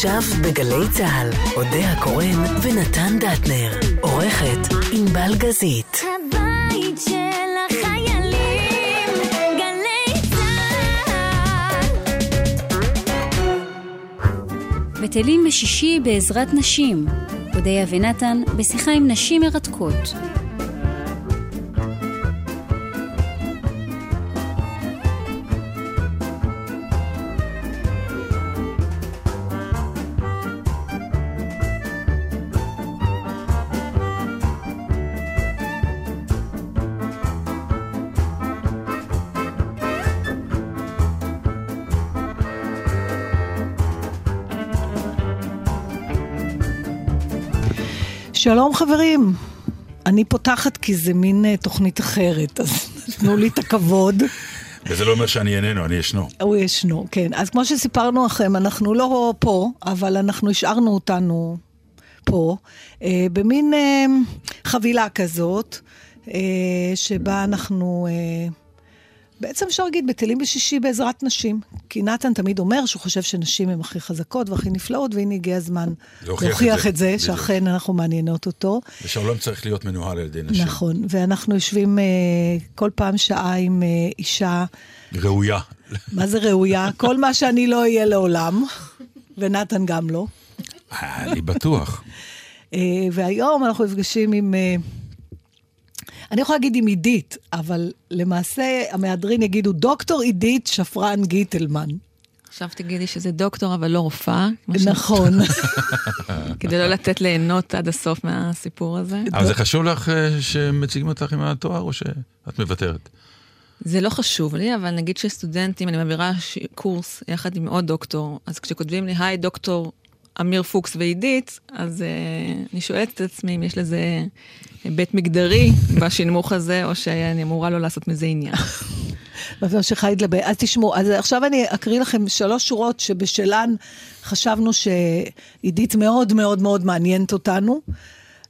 עכשיו בגלי צה"ל, אודה הקורן ונתן דטנר. עורכת ענבל גזית. הבית של החיילים, גלי צה"ל. בטלים בשישי בעזרת נשים. אודיה ונתן בשיחה עם נשים מרתקות. שלום חברים, אני פותחת כי זה מין אה, תוכנית אחרת, אז תנו לי את הכבוד. וזה לא אומר שאני איננו, אני ישנו. הוא ישנו, כן. אז כמו שסיפרנו לכם, אנחנו לא פה, אבל אנחנו השארנו אותנו פה, אה, במין אה, חבילה כזאת, אה, שבה אנחנו... אה, בעצם אפשר להגיד, בטלים בשישי בעזרת נשים. כי נתן תמיד אומר שהוא חושב שנשים הן הכי חזקות והכי נפלאות, והנה הגיע הזמן להוכיח את זה, את זה. שאכן אנחנו מעניינות אותו. ושהעולם צריך להיות מנוהל על ידי נשים. נכון, ואנחנו יושבים אה, כל פעם שעה עם אה, אישה, ראויה. מה זה ראויה? כל מה שאני לא אהיה לעולם, ונתן גם לא. אה, אני בטוח. אה, והיום אנחנו נפגשים עם... אה, אני יכולה להגיד עם עידית, אבל למעשה המהדרין יגידו דוקטור עידית שפרן גיטלמן. עכשיו תגידי שזה דוקטור אבל לא רופאה, נכון. כדי לא לתת ליהנות עד הסוף מהסיפור הזה. אבל זה חשוב לך אה, שמציגים אותך עם התואר, או שאת מוותרת? זה לא חשוב לי, אבל נגיד שסטודנטים, אני מעבירה קורס יחד עם עוד דוקטור, אז כשכותבים לי, היי דוקטור אמיר פוקס ועידית, אז uh, אני שואלת את עצמי אם יש לזה היבט מגדרי בשנמוך הזה, או שאני אמורה לא לעשות מזה עניין. ממשיכה להתלבט. אז תשמעו, אז עכשיו אני אקריא לכם שלוש שורות שבשלן חשבנו שעידית מאוד מאוד מאוד מעניינת אותנו.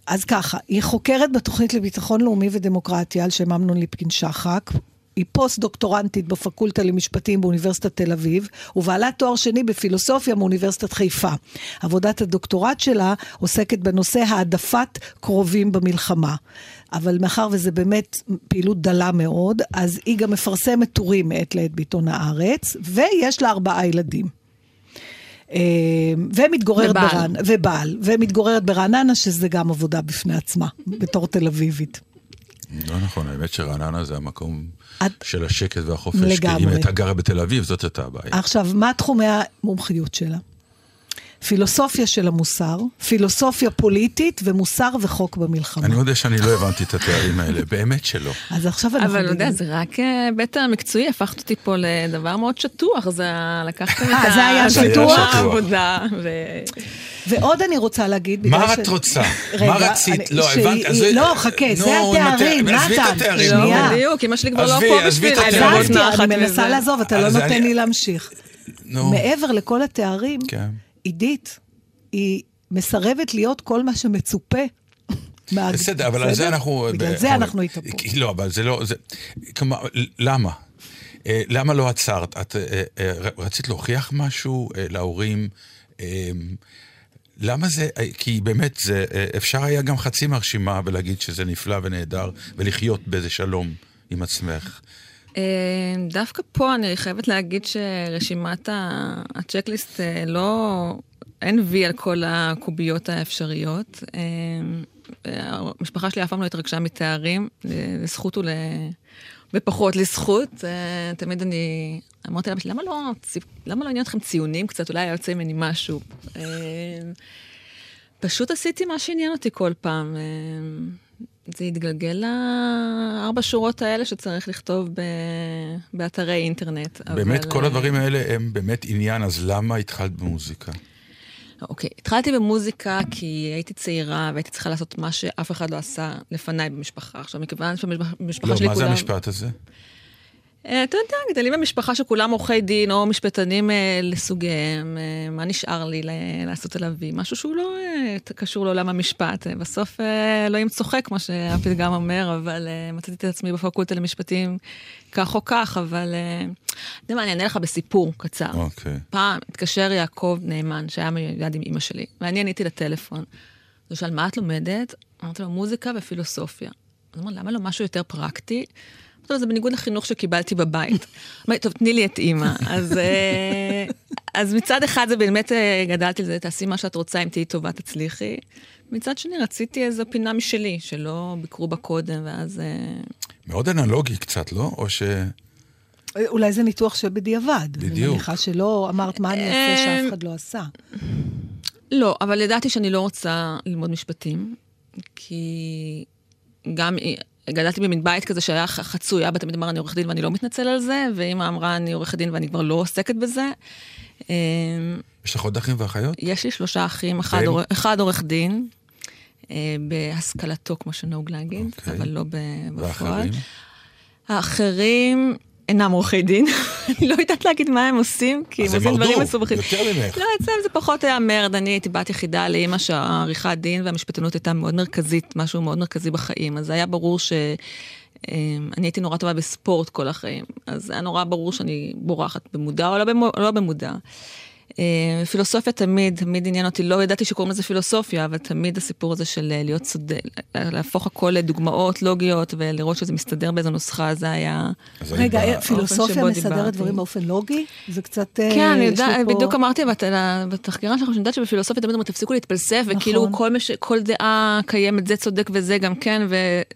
אז ככה, היא חוקרת בתוכנית לביטחון לאומי ודמוקרטיה על שם אמנון ליפקין שחק. היא פוסט-דוקטורנטית בפקולטה למשפטים באוניברסיטת תל אביב, ובעלת תואר שני בפילוסופיה מאוניברסיטת חיפה. עבודת הדוקטורט שלה עוסקת בנושא העדפת קרובים במלחמה. אבל מאחר וזה באמת פעילות דלה מאוד, אז היא גם מפרסמת טורים מעת לעת בעיתון הארץ, ויש לה ארבעה ילדים. אה, ומתגוררת ובעל. ברעננה, ובעל, ומתגוררת ברעננה, שזה גם עבודה בפני עצמה, בתור תל אביבית. לא נכון, האמת שרעננה זה המקום את- של השקט והחופש. כי לגמרי. אם הייתה גרה בתל אביב, זאת הייתה הבעיה. עכשיו, מה תחומי המומחיות שלה? פילוסופיה של המוסר, פילוסופיה פוליטית ומוסר וחוק במלחמה. אני מודה שאני לא הבנתי את התארים האלה, באמת שלא. אז עכשיו אנחנו... אבל אתה יודע, זה רק אה, ההיבט המקצועי, הפכת אותי פה לדבר מאוד שטוח, זה ה- לקחתם את אה, זה היה שטוח? העבודה, ו... ועוד אני רוצה להגיד, בגלל מה ש- את רוצה? מה רצית? לא. אז- לא, חכה, זה נו, התארים, התאר- עזבי את נתן. התארים. לא, שנייה. בדיוק, אמא שלי כבר לא פה עזבי את בשביל התארים. אני מנסה. לעזוב, אתה לא נותן לי להמשיך. נו. מעבר לכל התארים, כן. עידית, היא מסרבת להיות כל מה שמצופה. מה- בסדר, אבל על זה אנחנו... בגלל זה אנחנו. כי- לא, אבל זה לא... זה- כלומר, למה? אה, למה לא עצרת? את אה, אה, רצית להוכיח משהו להורים? למה זה, כי באמת, זה, אפשר היה גם חצי מהרשימה ולהגיד שזה נפלא ונהדר, ולחיות באיזה שלום עם עצמך. אה, דווקא פה אני חייבת להגיד שרשימת הצ'קליסט אה, לא... אין וי על כל הקוביות האפשריות. אה, המשפחה שלי אף פעם לא התרגשה מתארים, לזכות ול... ופחות לזכות. תמיד אני אמרתי לאבא שלי, למה לא, למה לא עניין אתכם ציונים קצת? אולי היה יוצא ממני משהו. פשוט עשיתי מה שעניין אותי כל פעם. זה התגלגל לארבע שורות האלה שצריך לכתוב ב... באתרי אינטרנט. באמת, אבל, כל אה, הדברים האלה הם באמת עניין, אז למה התחלת במוזיקה? אוקיי, התחלתי במוזיקה כי הייתי צעירה והייתי צריכה לעשות מה שאף אחד לא עשה לפניי במשפחה. עכשיו, מכיוון שבמשפחה לא, שלי מה כולם... זה המשפט הזה? אה, אתה יודע, גדלים במשפחה שכולם עורכי דין או משפטנים אה, לסוגיהם, אה, מה נשאר לי לעשות עליו? משהו שהוא לא קשור לעולם המשפט. בסוף אלוהים צוחק, כמו שהפתגם אומר, אבל מצאתי את עצמי בפקולטה למשפטים כך או כך, אבל... אתה מה, אני אענה לך בסיפור קצר. אוקיי. פעם התקשר יעקב נאמן, שהיה מיועד עם אימא שלי, ואני עניתי לטלפון. הוא שאל, מה את לומדת? אמרתי לו, מוזיקה ופילוסופיה. אז הוא אמר, למה לא משהו יותר פרקטי? לו, זה בניגוד לחינוך שקיבלתי בבית. אמרתי, טוב, תני לי את אימא. אז, אה, אז מצד אחד זה באמת אה, גדלתי לזה, תעשי מה שאת רוצה, אם תהיי טובה, תצליחי. מצד שני, רציתי איזו פינה משלי, שלא ביקרו בה קודם, ואז... אה, מאוד אנלוגי קצת, לא? או ש... אולי זה ניתוח שבדיעבד. אני בדיוק. מניחה שלא אמרת מה אני אעשה שאף אחד לא עשה. לא, אבל ידעתי שאני לא רוצה ללמוד משפטים, כי גם גדלתי במין בית כזה שהיה חצוי, אבא תמיד אמר אני עורך דין ואני לא מתנצל על זה, ואמא אמרה אני עורכת דין ואני כבר לא עוסקת בזה. אמ, יש לך עוד אחים ואחיות? יש לי שלושה אחים, אחד? עורך, אחד עורך דין, אה, בהשכלתו, כמו שנהוג להגיד, אוקיי. אבל לא בפועל. ואחרים? האחרים אינם עורכי דין, אני לא יודעת להגיד מה הם עושים, כי הם אז הם עושים דברים מרדו, מסובכים. יותר ממך. לא, אצלם זה פחות היה מרד, אני הייתי בת יחידה לאימא שהעריכת דין והמשפטנות הייתה מאוד מרכזית, משהו מאוד מרכזי בחיים, אז היה ברור ש... אמ, אני הייתי נורא טובה בספורט כל החיים, אז היה נורא ברור שאני בורחת במודע או לא, במו, לא במודע. אה, פילוסופיה תמיד, תמיד עניין אותי, לא ידעתי שקוראים לזה פילוסופיה, אבל תמיד הסיפור הזה של אה, להיות צודק, להפוך הכל לדוגמאות לוגיות ולראות שזה מסתדר באיזו נוסחה, זה היה... רגע, אה, פילוסופיה מסדרת. דברים באופן לוגי? זה קצת... אה, כן, אני יודעת, בדיוק אמרתי בת- בתחקירה שלך, שאני יודעת שבפילוסופיה תמיד אומרים, תפסיקו להתפלסף, נכון. וכאילו כל מש- כל דעה קיימת, זה צודק וזה גם כן,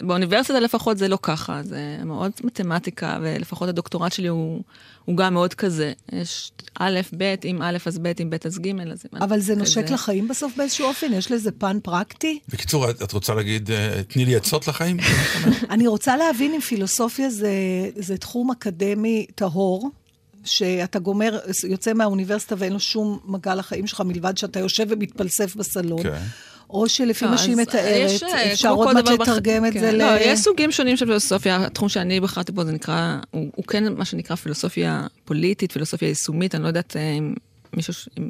ובאוניברסיטה לפחות זה לא ככה, זה מאוד מתמטיקה, ולפחות הדוקטורט שלי הוא הוא גם מאוד כזה. יש א', ב', אם א' אז ב', אם ב' אז ג', אז... אם- אבל זה נושק כזה. לחיים בסוף באיזשהו אופן? יש לזה פן פרקטי? בקיצור, את את רוצה להגיד, אה, תני לי עצות לחיים? אני רוצה להבין אם פילוסופיה זה, זה תחום אקדמי טהור, שאתה גומר, יוצא מהאוניברסיטה ואין לו שום מגע לחיים שלך, מלבד שאתה יושב ומתפלסף בסלון. כן. או שלפי לא, מה שהיא אז מתארת, יש, אה, אפשר עוד מעט בח- לתרגם את כן. זה ל... לא, יש סוגים שונים של פילוסופיה. התחום שאני בחרתי בו זה נקרא, הוא, הוא כן מה שנקרא פילוסופיה פוליטית, פילוסופיה יישומית, אני לא יודעת אה, אם מישהו, אם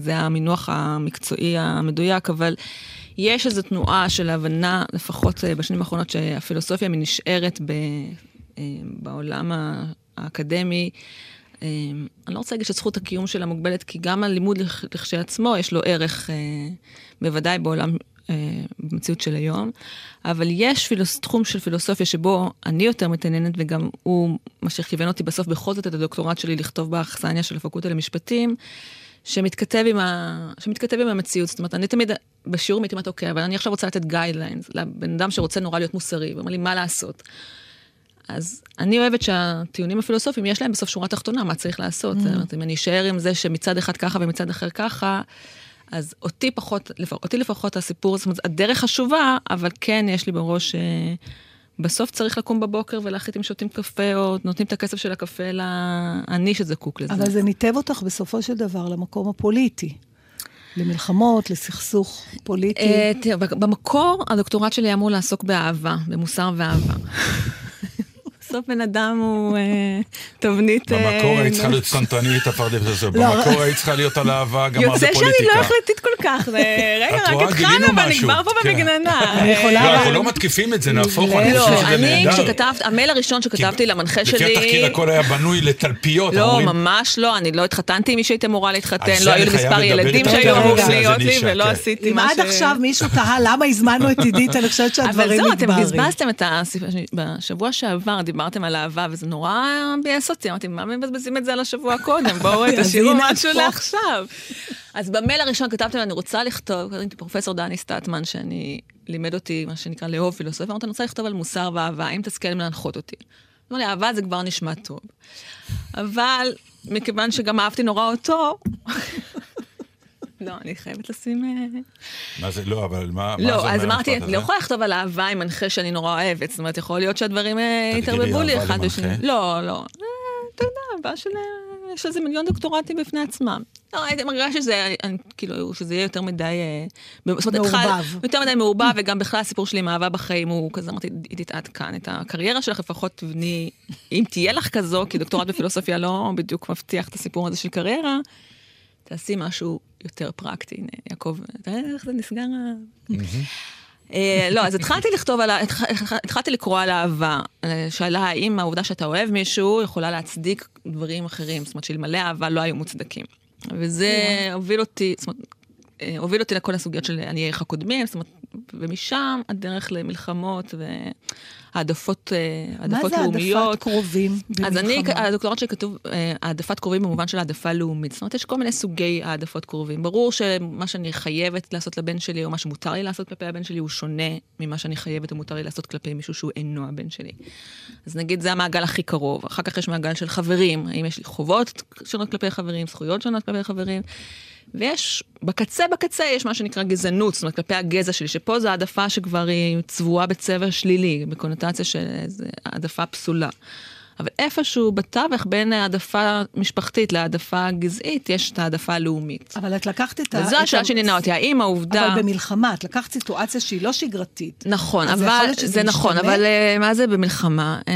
זה המינוח המקצועי המדויק, אבל יש איזו תנועה של הבנה, לפחות אה, בשנים האחרונות, שהפילוסופיה נשארת ב, אה, בעולם האקדמי. אה, אני לא רוצה להגיד שזכות הקיום שלה מוגבלת, כי גם הלימוד לכ- לכשעצמו יש לו ערך, אה, בוודאי בעולם, אה, במציאות של היום, אבל יש פילוס, תחום של פילוסופיה שבו אני יותר מתעניינת, וגם הוא מה שכיוון אותי בסוף בכל זאת את הדוקטורט שלי לכתוב באכסניה של הפקולטה למשפטים, שמתכתב עם, ה... שמתכתב עם המציאות. זאת אומרת, אני תמיד בשיעור הייתי אומרת, אוקיי, אבל אני עכשיו רוצה לתת guidelines לבן אדם שרוצה נורא להיות מוסרי, ואומר לי, מה לעשות? אז אני אוהבת שהטיעונים הפילוסופיים, יש להם בסוף שורה תחתונה, מה צריך לעשות. זאת אומרת, אם אני אשאר עם זה שמצד אחד ככה ומצד אחר ככה, אז אותי פחות, אותי לפחות הסיפור, זאת אומרת, הדרך חשובה, אבל כן יש לי בראש, אה, בסוף צריך לקום בבוקר ולהחליט אם שותים קפה, או נותנים את הכסף של הקפה לעני שזקוק לזה. אבל זה ניתב אותך בסופו של דבר למקום הפוליטי. למלחמות, לסכסוך פוליטי. אה, תראה, במקור הדוקטורט שלי אמור לעסוק באהבה, במוסר ואהבה. בסוף בן אדם הוא אה, תבנית... אה, במקור היית צריכה. להיות קנטרנית הפרדס הזה, לא. במקור היית צריכה להיות על אהבה, גמר יוצא שאני בפוליטיקה. לא החלטית כל כך, רגע? רק התחלנו משהו. ונגמר פה כן. במגננה. אני לא, אה, אנחנו לא מתקיפים את זה, נהפוך, אני לא, חושב שזה אני, נהדר. כשכתבת, המייל הראשון שכתבתי למנחה שלי... לפי התחקיר הכל היה בנוי לתלפיות, לא, ממש לא, אני לא התחתנתי עם מי שהייתי אמורה להתחתן, לא היו אני לי מספר ילדים שהיו על אמורים להיות לי, ולא כן. עשיתי אם מה עד ש... עכשיו מישהו תהה למה הזמנו את עידית, אני חושבת אבל שהדברים זהו, אתם. בזבזתם את דיברתם על אהבה, וזה נורא ביאס אותי, אמרתי, מה מבזבזים את זה על השבוע קודם? בואו תשאירו משהו. לעכשיו. אז במייל הראשון כתבתי לו, אני רוצה לכתוב, קראתי פרופסור דני סטטמן, שאני לימד אותי, מה שנקרא, לאהוב פילוסופיה, אמרתי, אני רוצה לכתוב על מוסר ואהבה, האם להם להנחות אותי? אמר לי, אהבה זה כבר נשמע טוב. אבל מכיוון שגם אהבתי נורא אותו, לא, אני חייבת לשים... אה, מה זה, לא, אבל מה מה זה לא, אומר אז אמרתי, אני לא? יכולה לכתוב על אהבה עם מנחה שאני נורא אוהבת, זאת אומרת, יכול להיות שהדברים אה, יתערבבו לי אחד? בשני. לא, לא. אה, אתה יודע, אהבה של... יש איזה מיליון דוקטורטים בפני עצמם. לא, הייתי מרגישה שזה, אני- כאילו, שזה יהיה יותר מדי... מעורבב. יותר מדי מעורבב, וגם בכלל הסיפור שלי עם אהבה בחיים הוא כזה, אמרתי, עידית, עד כאן, את הקריירה שלך לפחות תבני, אם תהיה לך כזו, כי דוקטורט בפילוסופיה לא בדיוק מבטיח את הסיפור הזה של קריירה, תעשי משהו יותר פרקטי. הנה, יעקב, תראה איך זה נסגר ה... אה, לא, אז התחלתי לכתוב על ה... התח- התח- התחלתי לקרוא על אהבה. אה, שאלה האם העובדה שאתה אוהב מישהו יכולה להצדיק דברים אחרים. זאת אומרת שאלמלא אהבה לא היו מוצדקים. וזה הוביל אותי, זאת אומרת, אה, הוביל אותי לכל הסוגיות של עניי עירך הקודמים, זאת אומרת, ומשם הדרך למלחמות והעדפות אה, מה העדפות זה לאומיות. העדפת קרובים אז אני, במלחמה? הדוקטורט שלי כתוב אה, העדפת קרובים במובן של העדפה לאומית. זאת אומרת, יש כל מיני סוגי העדפות קרובים. ברור שמה שאני חייבת לעשות לבן שלי, או מה שמותר לי לעשות כלפי הבן שלי, הוא שונה ממה שאני חייבת ומותר לי לעשות כלפי מישהו שהוא אינו הבן שלי. אז נגיד, זה המעגל הכי קרוב. אחר כך יש מעגל של חברים. האם יש לי חובות שונות כלפי חברים, זכויות שונות כלפי חברים. ויש, בקצה בקצה יש מה שנקרא גזענות, זאת אומרת כלפי הגזע שלי, שפה זו העדפה שכבר היא צבועה בצבע שלילי, בקונוטציה של איזה העדפה פסולה. אבל איפשהו בתווך בין העדפה משפחתית להעדפה גזעית, יש את העדפה הלאומית. אבל את לקחת את ה... וזו השאלה שעניינה אותי, האם העובדה... אבל במלחמה, את לקחת סיטואציה שהיא לא שגרתית. נכון, אבל שזה זה נכון? אבל אה, מה זה במלחמה? אה,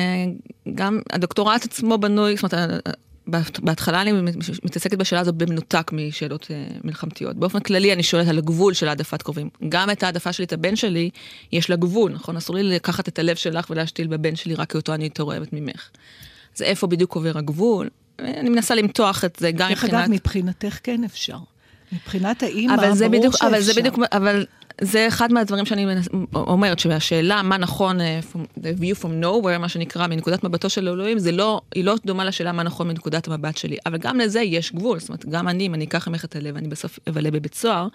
גם הדוקטורט עצמו בנוי, זאת אומרת, בהתחלה אני מתעסקת בשאלה הזו במנותק משאלות אה, מלחמתיות. באופן כללי אני שואלת על הגבול של העדפת קרובים. גם את העדפה שלי, את הבן שלי, יש לה גבול, נכון? אסור לי לקחת את הלב שלך ולהשתיל בבן שלי רק כי אותו אני יותר אוהבת ממך. אז איפה בדיוק עובר הגבול? אני מנסה למתוח את זה גם דרך מבחינת... אגב, מבחינתך כן אפשר. מבחינת האימא, ברור שאפשר. אבל זה בדיוק, אבל זה אחד מהדברים שאני אומרת, שהשאלה מה נכון, אה, from- the view from nowhere, מה שנקרא, מנקודת מבטו של אלוהים, זה לא, היא לא דומה לשאלה מה נכון מנקודת המבט שלי. אבל גם לזה יש גבול, זאת אומרת, גם אני, אם אני אקח ממך את הלב, אני בסוף אבלה בבית סוהר,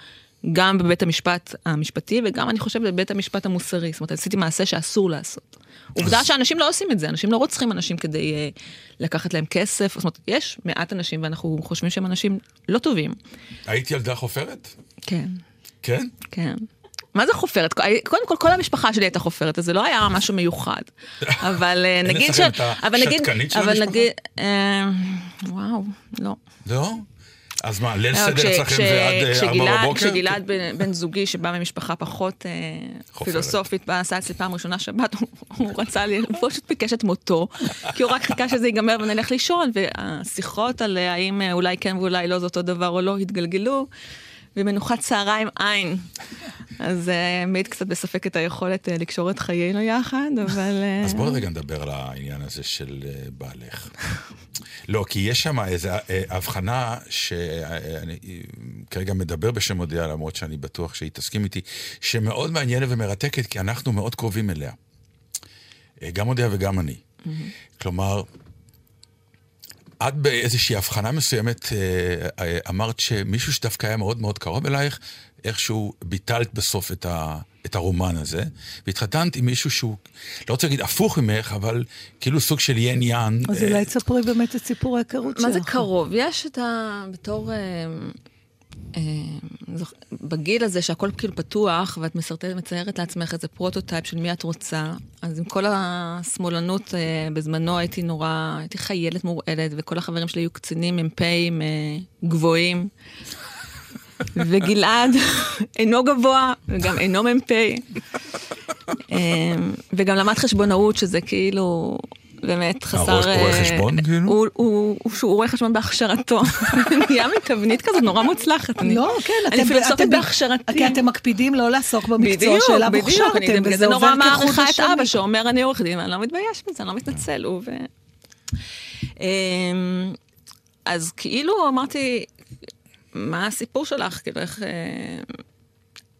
גם בבית המשפט המשפטי, וגם אני חושבת בבית המשפט המוסרי. זאת אומרת, עשיתי מעשה שאסור לעשות. עובדה שאנשים לא עושים את זה, אנשים לא רוצחים אנשים כדי uh, לקחת להם כסף, זאת אומרת, יש מעט אנשים ואנחנו חושבים שהם אנשים לא טובים. היית ילדה חופרת? כן. כן? כן. מה זה חופרת? קודם כל, כל המשפחה שלי הייתה חופרת, אז זה לא היה משהו מיוחד. אבל אה, אין נגיד אצלכם ש... את אבל נגיד... השתקנית של אבל המשפחה? נגיד... אה, וואו, לא. לא? אז מה, ליל לא, סדר אצלכם זה עד אה, כשגלעד- ארבע בבוקר? כשגלעד בן- בן זוגי, שבא ממשפחה פחות אה. פילוסופית, בא, עשה אצלי פעם ראשונה שבת, הוא- רצה הוא פשוט ביקש את מותו, כי הוא רק חיכה שזה ייגמר ונלך לישון, והשיחות על האם אולי כן ואולי לא זה אותו דבר או לא, התגלגלו, ומנוחת צהריים אין. אז אה, מעיד קצת בספק את היכולת אה, לקשור את חיינו יחד, אבל... אה, אז בואי רגע נדבר על העניין הזה של בעלך. לא, כי יש שם איזו הבחנה שאני כרגע מדבר בשם הודיעה, למרות שאני בטוח שהיא תסכים איתי, שמאוד מעניינת ומרתקת, כי אנחנו מאוד קרובים אליה. גם הודיעה וגם אני. כלומר, את באיזושהי הבחנה מסוימת אה, אה, אמרת שמישהו שדווקא היה מאוד מאוד קרוב אלייך, איכשהו ביטלת בסוף את, ה, את הרומן הזה, והתחתנת עם מישהו שהוא, לא רוצה להגיד הפוך ממך, אבל כאילו סוג של יין יאנג. אז אה, אולי תספרי באמת את סיפור ההיכרות שלך. מה זה קרוב? יש את ה... בתור... זוכ- בגיל הזה שהכל כאילו פתוח, ואת מסרטטת, מציירת לעצמך איזה פרוטוטייפ של מי את רוצה, אז עם כל השמאלנות, אה, בזמנו הייתי נורא, הייתי חיילת מורעלת, וכל החברים שלי היו קצינים, מ"פים אה, גבוהים. וגלעד אינו גבוה, וגם אינו מ"פ. אה, וגם למד חשבונאות, שזה כאילו באמת חסר... הרואה- רואה אה, חשבון, כאילו? הוא- הוא הוא- שהוא רואה חשבון בהכשרתו. נהיה מתבנית כזאת נורא מוצלחת. אני- לא, כן, אני אתם- פילוסופית בהכשרתי. כי אתם מקפידים לא לעסוק במקצוע שאליו בדיוק, הוכשרתם, וזה זה עובר נורא כחוט מעריכה את השני. אבא שאומר אני עורך דין, אני לא מתבייש בזה, אני לא מתנצל. אמ, אז כאילו אמרתי, מה הסיפור שלך? כאילו איך...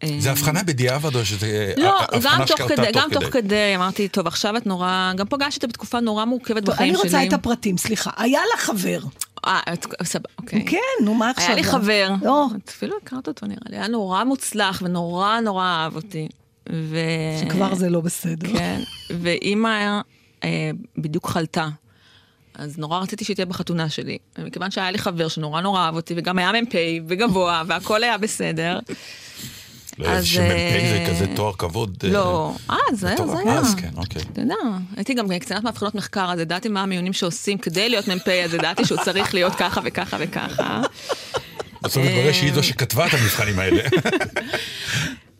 אה, אה, זה הבחנה בדיעבד או שזה לא, ה- הבחנה גם תוך שקרתה כדי, גם תוך כדי, אמרתי, טוב, עכשיו את נורא, גם אותה בתקופה נורא מורכבת בחיים אני שלי. רוצה את הפרטים, סליחה. היה לה חבר. אה, סבבה, אוקיי. כן, נו, מה עכשיו? היה לי חבר, לא, את אפילו הכרת אותו נראה לי, היה נורא מוצלח ונורא נורא אהב אותי. ו... שכבר זה לא בסדר. כן, ואימא אה, בדיוק חלתה. אז נורא רציתי שהיא תהיה בחתונה שלי. ומכיוון שהיה לי חבר שנורא נורא אהב אותי, וגם היה מ"פ וגבוה, והכל היה בסדר. לא אז, שמ"פ זה אה, כזה תואר כבוד. אה, לא, אה, זה היה. זה היה. אז כן, אוקיי. אתה יודע, הייתי גם קצינת מאבחנות מחקר, אז ידעתי מה המיונים שעושים כדי להיות מ"פ, אז ידעתי שהוא צריך להיות ככה וככה וככה. בסוף מתברר שהיא זו שכתבה את המבחנים האלה.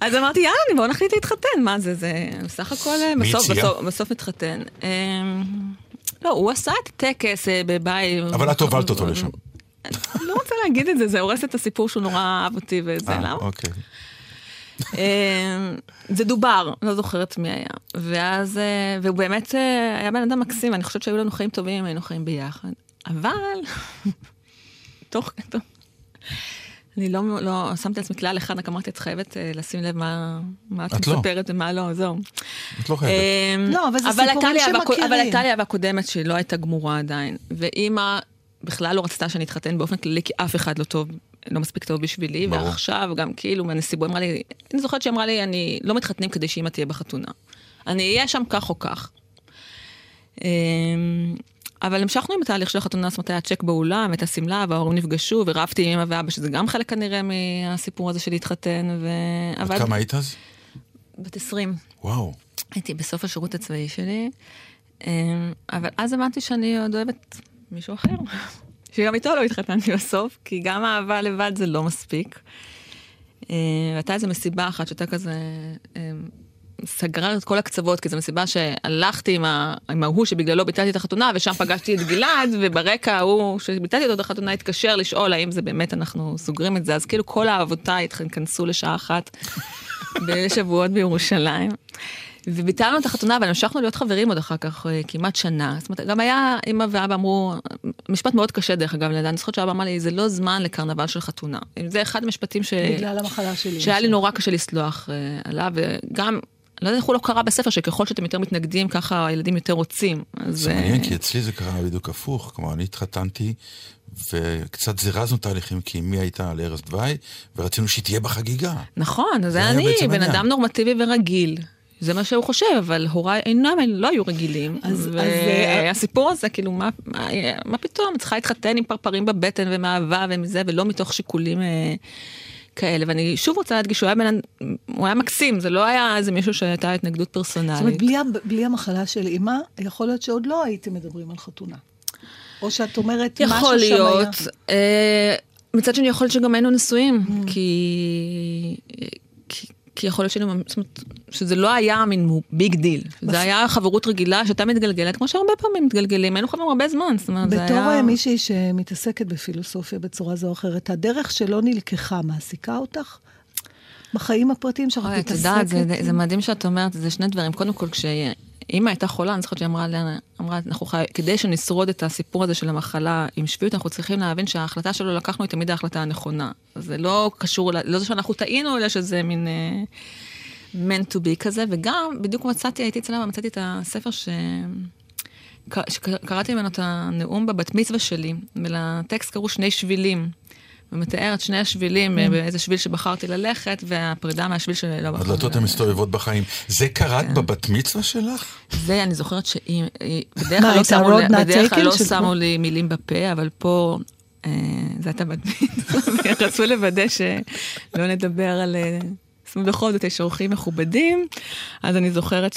אז אמרתי, יאללה, בואו נחליט להתחתן, מה זה, זה בסך הכל אה, בסוף? בסוף, בסוף מתחתן. אה, לא, הוא עשה את הטקס אה, בבית. אבל את הובלת אותו לשם. לא רוצה להגיד את זה, זה הורס את הסיפור שהוא נורא אהב אותי וזה, אה, למה? אה, זה דובר, לא זוכרת מי היה. ואז, אה, והוא באמת אה, היה בן אדם מקסים, אני חושבת שהיו לנו חיים טובים אם היינו חיים ביחד. אבל, תוך כדי, אני לא, לא שמתי לעצמי כלל אחד, רק אמרתי, את חייבת אה, לשים לב מה, מה את את לא. מספרת ומה לא, זהו. את לא חייבת. אמ, לא, אבל זה סיפורים שמכירים. אבל הייתה לי אהבה קודמת שהיא לא הייתה גמורה עדיין. ואימא בכלל לא רצתה שאני אתחתן באופן כללי, כי אף אחד לא טוב, לא מספיק טוב בשבילי. ברור. ועכשיו גם כאילו מהנסיבות, אמרה לי, אני זוכרת שהיא אמרה לי, אני לא מתחתנים כדי שאימא תהיה בחתונה. אני אהיה שם כך או כך. אמ, אבל המשכנו עם התהליך של החתונה, זאת אומרת, היה צ'ק באולם, את השמלה, וההורים נפגשו, ורבתי עם אמא ואבא, שזה גם חלק כנראה מהסיפור הזה של להתחתן, ו... אבל... כמה היית אז? בת 20. וואו. הייתי בסוף השירות הצבאי שלי, אמ, אבל אז הבנתי שאני עוד אוהבת מישהו אחר, שגם איתו לא התחתנתי בסוף, כי גם אהבה לבד זה לא מספיק. אמ, והייתה איזו מסיבה אחת שהייתה כזה, אמ, סגרה את כל הקצוות, כי זו מסיבה שהלכתי עם, ה, עם ההוא שבגללו ביטלתי את החתונה, ושם פגשתי את גלעד, וברקע ההוא שביטלתי אותו את החתונה התקשר לשאול האם זה באמת אנחנו סוגרים את זה, אז כאילו כל אהבותיי התכנסו לשעה אחת בליל שבועות בירושלים. וביטלנו את החתונה, אבל המשכנו להיות חברים עוד אחר כך, אה, כמעט שנה. זאת אומרת, גם היה, אמא ואבא אמרו, משפט מאוד קשה דרך אגב, אני זוכרת שאבא אמר לי, זה לא זמן לקרנבל של חתונה. זה אחד המשפטים ש... בגלל המחלה שלי. שהיה לי נורא קשה לסלוח אה, עליו, וגם, לא יודעת איך הוא לא קרא בספר, שככל שאתם יותר מתנגדים, ככה הילדים יותר רוצים. זה אה, מעניין, כי אצלי זה קרה בדיוק הפוך. כלומר, אני התחתנתי, וקצת זירזנו תהליכים, כי אמי הייתה על ערש דווי, ורצינו שהיא תהיה בחגיגה. נכון, זה היה אני, בן. אדם נורמטיבי ורגיל. זה מה שהוא חושב, אבל הוריי אינם, הם לא היו רגילים. אז- אז, והסיפור הזה, כאילו, מה, מה, מה פתאום, צריכה להתחתן עם פרפרים בבטן ומאהבה ומזה, ולא מתוך שיקולים אה, כאלה. ואני שוב רוצה להדגיש, הוא היה אדם- הוא היה מקסים, זה לא היה איזה מישהו שהייתה התנגדות פרסונלית. זאת אומרת, בלי, בלי המחלה של אימא, יכול להיות שעוד לא הייתם מדברים על חתונה. או שאת אומרת, משהו שם היה. יכול להיות. אה, מצד שני, יכול להיות שגם היינו נשואים, כי... כי- כי יכול להיות שהיינו, זאת אומרת, שזה לא היה מין big deal. זה היה חברות רגילה שהייתה מתגלגלת, כמו שהרבה פעמים מתגלגלים, היינו חברים הרבה זמן, זאת אומרת, זה בתור היה... אה, מישהי שמתעסקת בפילוסופיה בצורה זו או אחרת, הדרך שלא נלקחה מעסיקה אותך? בחיים הפרטיים שלך אוי, את יודעת, זה, מתעסקת? מדהים שאת אומרת, זה שני דברים. קודם כל, כשאימא הייתה חולה, אני זוכרת שהיא אמרה, אמרה, אנחנו חי... כדי שנשרוד את הסיפור הזה של המחלה עם שפיות, אנחנו צריכים להבין שההחלטה שלו לקחנו היא תמיד ההחלטה הנכונה. זה לא קשור, לא זה שאנחנו טעינו, אלא שזה מין uh, meant to be כזה, וגם, בדיוק מצאתי, הייתי אצלם, מצאתי את הספר ש... שקראתי ממנו את הנאום בבת מצווה שלי, ולטקסט קראו שני שבילים. ומתאר את שני השבילים, כן. באיזה שביל שבחרתי ללכת, והפרידה מהשביל שלא בחרתי. הדלתות הן מסתובבות בחיים. זה קראת כן. בבת מצווה שלך? זה, אני זוכרת בדרך כלל לא שמו לי- בדרך כלל לא שמו לי מילים בפה, אבל פה אה, זה הייתה בת מצווה, רצו לוודא שלא נדבר על... זאת בכל זאת יש אורחים מכובדים, אז אני זוכרת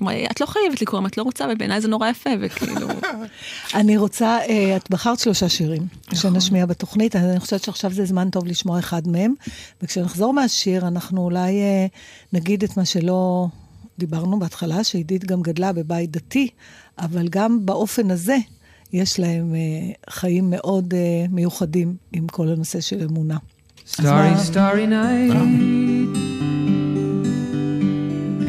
לי, את לא חייבת לקרוא אם את לא רוצה, ובעיניי זה נורא יפה, וכאילו... אני רוצה, אה, את בחרת שלושה שירים נכון. שנשמיע בתוכנית, אז אני חושבת שעכשיו זה זמן טוב לשמוע אחד מהם, וכשנחזור מהשיר, אנחנו אולי אה, נגיד את מה שלא דיברנו בהתחלה, שעידית גם גדלה בבית דתי, אבל גם באופן הזה יש להם אה, חיים מאוד אה, מיוחדים עם כל הנושא של אמונה. Starry, starry night.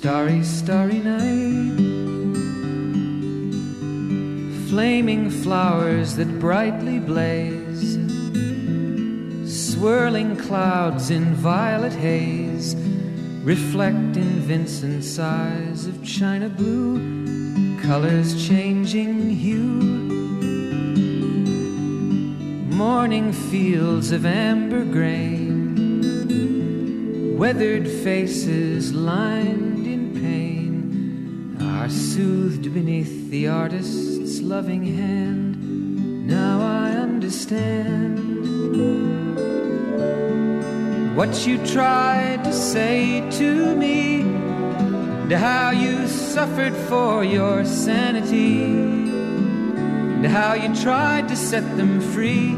Starry, starry night. Flaming flowers that brightly blaze. Swirling clouds in violet haze reflect in Vincent's eyes of china blue, colors changing hue. Morning fields of amber grain, weathered faces lined soothed beneath the artist's loving hand. Now I understand what you tried to say to me, and how you suffered for your sanity, and how you tried to set them free.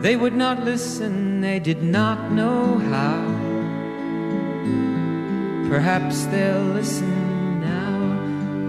They would not listen, they did not know how. Perhaps they'll listen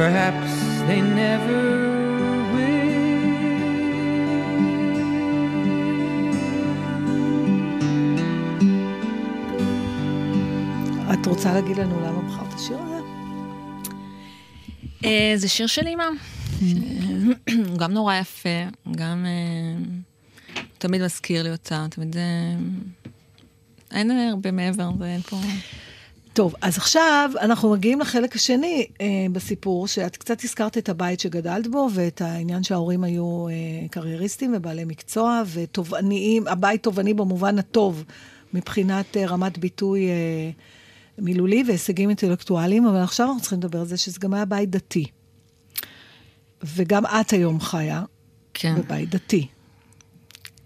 Perhaps they never will. את רוצה להגיד לנו למה בחרת השיר הזה? אה, זה שיר של אימא. הוא גם נורא יפה, גם אה, תמיד מזכיר לי אותה, תמיד... אה, אין הרבה מעבר, זה אין פה... טוב, אז עכשיו אנחנו מגיעים לחלק השני אה, בסיפור, שאת קצת הזכרת את הבית שגדלת בו, ואת העניין שההורים היו אה, קרייריסטים ובעלי מקצוע, ותובעניים, הבית תובעני במובן הטוב, מבחינת אה, רמת ביטוי אה, מילולי והישגים אינטלקטואליים, אבל עכשיו אנחנו צריכים לדבר על זה שזה גם היה בית דתי. וגם את היום חיה כן, בבית דתי.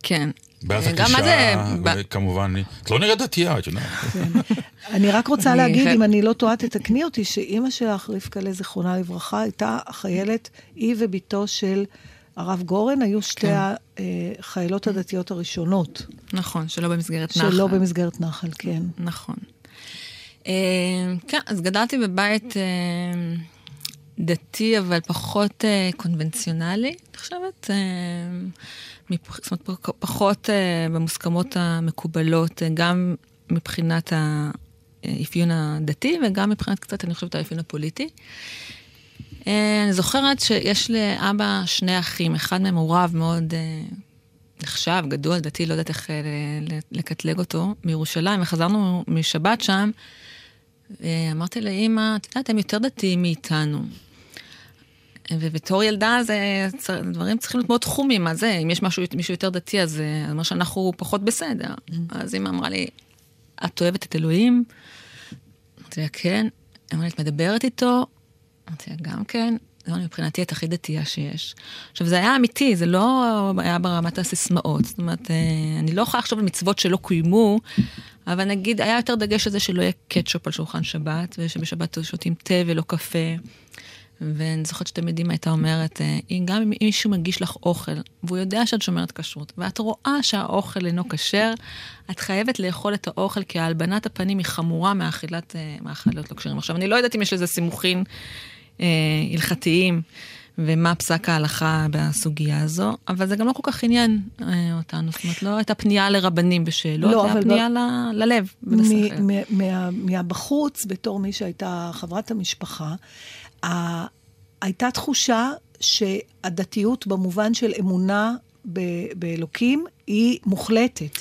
כן. מה זה... הקלישה, וכמובן, את לא נראית דתייה, את יודעת. אני רק רוצה אני להגיד, אם אני לא טועה, תתקני אותי, שאימא שלך, רבקה זיכרונה לברכה, הייתה החיילת, היא ובתו של הרב גורן, היו שתי כן. החיילות הדתיות הראשונות, נכון, שלא במסגרת נחל. שלא במסגרת נחל, כן. נכון. אה, כן, אז גדלתי בבית אה, דתי, אבל פחות אה, קונבנציונלי, אני חושבת. אה, מפח- זאת אומרת, פח- פחות אה, במוסכמות המקובלות, אה, גם מבחינת האפיון הדתי וגם מבחינת קצת, אני חושבת, האפיון הפוליטי. אה, אני זוכרת שיש לאבא שני אחים, אחד מהם הוא רב מאוד אה, נחשב, גדול, דתי, לא יודעת איך אה, לקטלג אותו, מירושלים, וחזרנו משבת שם, אמרתי לאימא, את יודעת, הם יותר דתיים מאיתנו. ובתור ילדה זה, דברים צריכים להיות מאוד תחומים, מה זה, אם יש משהו, מישהו יותר דתי, אז אה, זה אומר שאנחנו פחות בסדר. אז אמא אמרה לי, את אוהבת את אלוהים? אמרתי לה, כן. אמרה לי, את מדברת איתו? אמרתי לה, גם כן. אמרה לי, מבחינתי את הכי דתייה שיש. עכשיו, זה היה אמיתי, זה לא היה ברמת הסיסמאות. זאת אומרת, אה, אני לא יכולה לחשוב על מצוות שלא קוימו, אבל נגיד, היה יותר דגש על זה שלא יהיה קטשופ על שולחן שבת, ושבשבת שותים תה ולא קפה. ואני זוכרת שתמיד אמא הייתה אומרת, אה, "אם- גם אם מישהו מגיש לך אוכל, והוא יודע שאת שומרת כשרות, ואת רואה שהאוכל אינו כשר, את חייבת לאכול את האוכל, כי הלבנת הפנים היא חמורה מאכילת אה, מאכלות לא כשרים. עכשיו, אני לא יודעת אם יש לזה סימוכין אה, הלכתיים, ומה פסק ההלכה בסוגיה הזו, אבל זה גם לא כל כך עניין אה, אותנו. זאת אומרת, לא הייתה פנייה לרבנים בשאלות, לא, זה היה פנייה ל- ללב. ולשכל. מ- מ- מה- מהבחוץ, בתור מי שהייתה חברת המשפחה, ה- הייתה תחושה שהדתיות במובן של אמונה ב- באלוקים היא מוחלטת.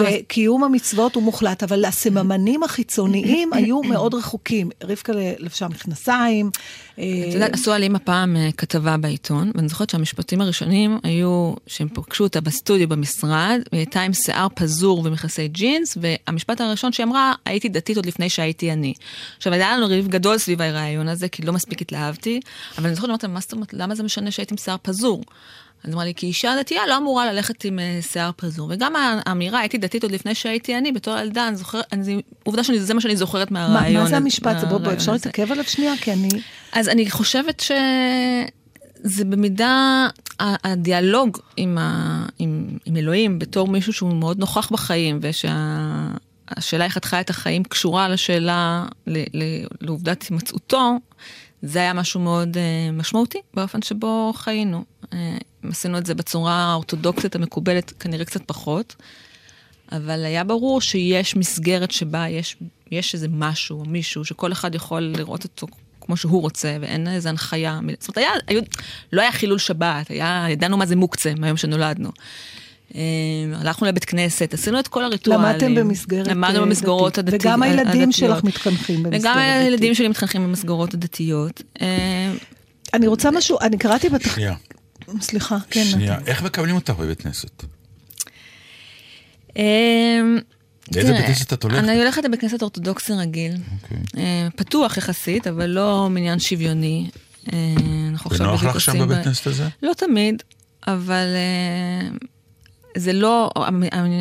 וקיום המצוות הוא מוחלט, אבל הסממנים החיצוניים היו מאוד רחוקים. רבקה לבשה מכנסיים. אה, את יודעת, עשו על אימא פעם אה, כתבה בעיתון, ואני זוכרת שהמשפטים הראשונים היו שהם פגשו אותה בסטודיו במשרד, והיא הייתה עם שיער פזור ומכסי ג'ינס, והמשפט הראשון שהיא אמרה, הייתי דתית עוד לפני שהייתי אני. עכשיו, היה לנו ריב גדול סביב הרעיון הזה, כי לא מספיק התלהבתי, אבל אני זוכרת, אמרתי למה זה משנה שהייתי עם שיער פזור? אז אמרה לי, כי אישה דתייה לא אמורה ללכת עם אה, שיער פזור. וגם האמירה, הייתי דתית עוד לפני שהייתי אני, בתור ילדה, אני זוכרת, אני- עובדה שזה מה שאני זוכרת מה מהרעיון. מה זה המשפט? בוא, בוא, אפשר. להתעכב עליו שנייה? כי אני... אז אני חושבת שזה במידה, ה- הדיאלוג עם, ה, עם, עם אלוהים בתור מישהו שהוא מאוד נוכח בחיים, ושהשאלה איך את חיה את החיים קשורה לשאלה, ל, ל, לעובדת הימצאותו, זה היה משהו מאוד uh, משמעותי באופן שבו חיינו. Uh, עשינו את זה בצורה האורתודוקסית המקובלת, כנראה קצת פחות, אבל היה ברור שיש מסגרת שבה יש, יש איזה משהו, או מישהו, שכל אחד יכול לראות אותו כמו שהוא רוצה, ואין איזה הנחיה. זאת אומרת, היה, היו, לא היה חילול שבת, היה, ידענו מה זה מוקצה מהיום שנולדנו. אה, הלכנו לבית כנסת, עשינו את כל הריטואלים. למדתם במסגרת למדנו אה, במסגרות דתית. הדתיות. וגם הילדים הדתיות. שלך מתחנכים במסגרת וגם דתית. הילדים שלי מתחנכים במסגרות הדתיות. אה, אני רוצה משהו, אני קראתי בתח... שנייה, סליחה, כן. שנייה. איך מקבלים אותך בבית כנסת? אה, לאיזה בית כנסת את הולכת? אני הולכת לבית כנסת אורתודוקסי רגיל, אוקיי. אה, פתוח יחסית, אבל לא מניין שוויוני. אה, אנחנו עכשיו ונוח לך שם בבית כנסת הזה? לא תמיד, אבל אה, זה לא,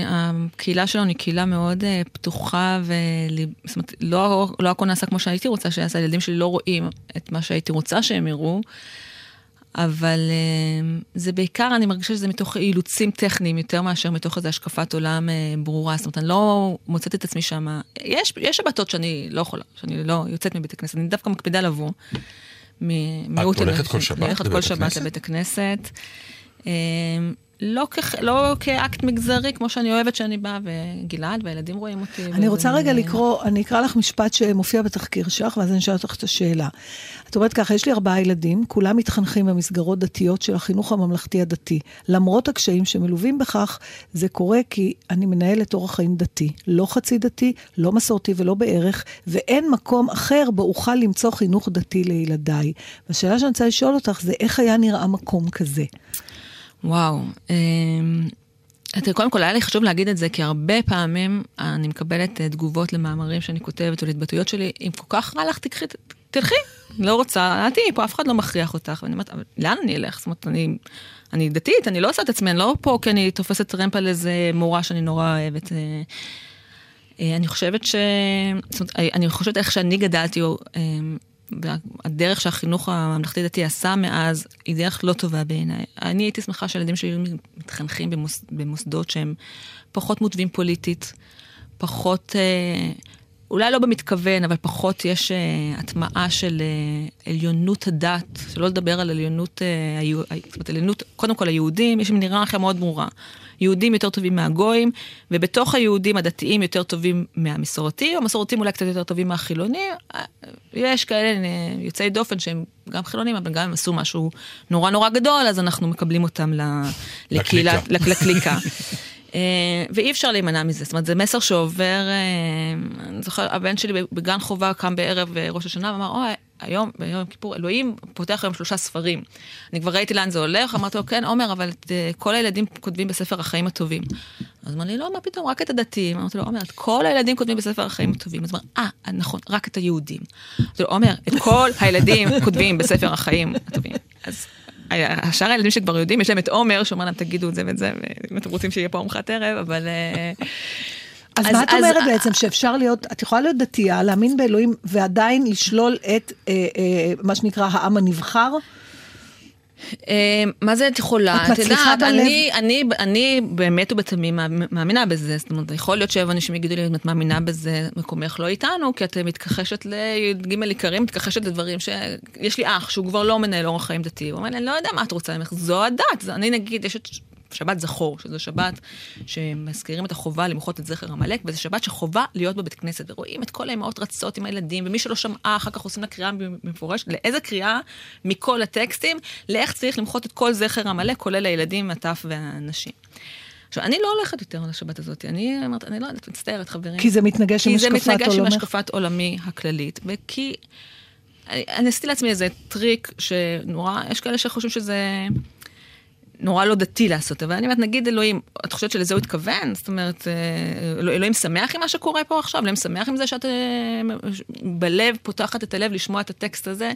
הקהילה שלנו היא קהילה מאוד אה, פתוחה, ול... זאת אומרת, לא, לא הכל נעשה כמו שהייתי רוצה שיעשה, הילדים שלי לא רואים את מה שהייתי רוצה שהם יראו, אבל אה, זה בעיקר, אני מרגישה שזה מתוך אילוצים טכניים יותר מאשר מתוך איזו השקפת עולם אה, ברורה, זאת אומרת, אני לא מוצאת את עצמי שם, יש, יש שבתות שאני לא יכולה, שאני לא יוצאת מבית הכנסת, אני דווקא מקפידה לבוא. ממיעוט הולכת אנשים. כל שבת אני הולכת כל לבית שבת הכנסת? לבית הכנסת. לא, כ- לא כאקט מגזרי, כמו שאני אוהבת שאני באה, וגלעד והילדים רואים אותי. אני רוצה רגע לקרוא, אני אקרא לך משפט שמופיע בתחקיר שלך, ואז אני אשאל אותך את השאלה. את אומרת ככה, יש לי ארבעה ילדים, כולם מתחנכים במסגרות דתיות של החינוך הממלכתי הדתי. למרות הקשיים שמלווים בכך, זה קורה כי אני מנהלת אורח חיים דתי. לא חצי דתי, לא מסורתי ולא בערך, ואין מקום אחר בו אוכל למצוא חינוך דתי לילדיי. והשאלה שאני רוצה לשאול אותך זה, איך היה נראה מקום כזה? וואו. אמ, תראה, קודם כל היה לי חשוב להגיד את זה, כי הרבה פעמים אני מקבלת אה, תגובות למאמרים שאני כותבת או להתבטאויות שלי, אם כל כך רע לך, תקחי, תלכי. לא רוצה, אל תהיי פה, אף אחד לא מכריח אותך. ואני אומרת, אבל לאן אני אלך? זאת אומרת, אני, אני דתית, אני לא עושה את עצמי, אני לא פה כי אני תופסת טרמפ על איזה מורה שאני נורא אוהבת. אה, אה, אני חושבת ש... זאת אומרת, אני חושבת איך שאני גדלתי, אה, והדרך שהחינוך הממלכתי-דתי עשה מאז, היא דרך לא טובה בעיניי. אני הייתי שמחה שהילדים שלי מתחנכים במוס, במוסדות שהם פחות מוטבים פוליטית, פחות, אה, אולי לא במתכוון, אבל פחות יש אה, הטמעה של אה, עליונות הדת, שלא לדבר על עליונות, אה, היו- זאת אומרת, עליונות, קודם כל היהודים, יש היררכיה מאוד ברורה. יהודים יותר טובים מהגויים, ובתוך היהודים הדתיים יותר טובים מהמסורתי, או המסורתיים אולי קצת יותר טובים מהחילונים. אה, יש כאלה אה, יוצאי דופן שהם גם חילונים, אבל גם הם עשו משהו נורא נורא גדול, אז אנחנו מקבלים אותם לקהילה, לקליקה. לק- לקליקה. אה, ואי אפשר להימנע מזה, זאת אומרת, זה מסר שעובר, אני זוכר, הבן שלי בגן חובה קם בערב ראש השנה ואמר, אוי, היום, ביום כיפור, אלוהים פותח היום שלושה ספרים. אני כבר ראיתי לאן זה הולך, אמרתי לו, כן, עומר, אבל את, אה, כל הילדים כותבים בספר החיים הטובים. אז אמר לי, לא, מה פתאום, רק את הדתיים. אמרתי לו, עומר, את כל הילדים כותבים בספר החיים הטובים. אז אמר, אה, נכון, רק את היהודים. אמרתי לו, עומר, את כל הילדים כותבים בספר החיים הטובים. אז השאר הילדים שכבר יודעים, יש להם את עומר, שאומר להם, תגידו את זה ואת זה, ואם אתם רוצים שיהיה פה ארוחת ערב, אבל... אז, אז- מה את אז- אומרת בעצם? שאפשר להיות, את יכולה להיות דתייה, להאמין באלוהים, ועדיין לשלול את אה, אה, מה שנקרא העם הנבחר? אה, מה זה את יכולה? את מצליחה בלב? אני, אני, אני באמת ובתמים מאמינה בזה. זאת אומרת, יכול להיות שאנשים אנשים יגידו לי, אם את מאמינה בזה, מקומך לא איתנו, כי את מתכחשת לי"ג עיקרים, מתכחשת לדברים ש... יש לי אח שהוא כבר לא מנהל אורח חיים דתי. הוא אומר לי, אני לא יודע מה את רוצה ממך, זו הדת. זה- אני נגיד, יש את שבת זכור, שזו שבת שמזכירים את החובה למחות את זכר עמלק, וזו שבת שחובה להיות בבית כנסת, ורואים את כל האמהות רצות עם הילדים, ומי שלא שמעה, אחר כך עושים לה קריאה מפורשת, לאיזה קריאה מכל הטקסטים, לאיך צריך למחות את כל זכר עמלק, כולל הילדים, הטף והנשים. עכשיו, אני לא הולכת יותר על השבת הזאת, אני אומרת, אני לא יודעת, מצטערת, חברים. כי זה מתנגש עם כי זה השקפת מתנגש עם עולמך? השקפת עולמי הכללית, וכי... אני עשיתי לעצמי איזה טריק שנורא, יש כאלה שחושבים שזה נורא לא דתי לעשות, אבל אני אומרת, נגיד אלוהים, את חושבת שלזה הוא התכוון? זאת אומרת, אה, אלוה- אלוהים שמח עם מה שקורה פה עכשיו? אלוהים שמח עם זה שאת אה, בלב פותחת את הלב לשמוע את הטקסט הזה?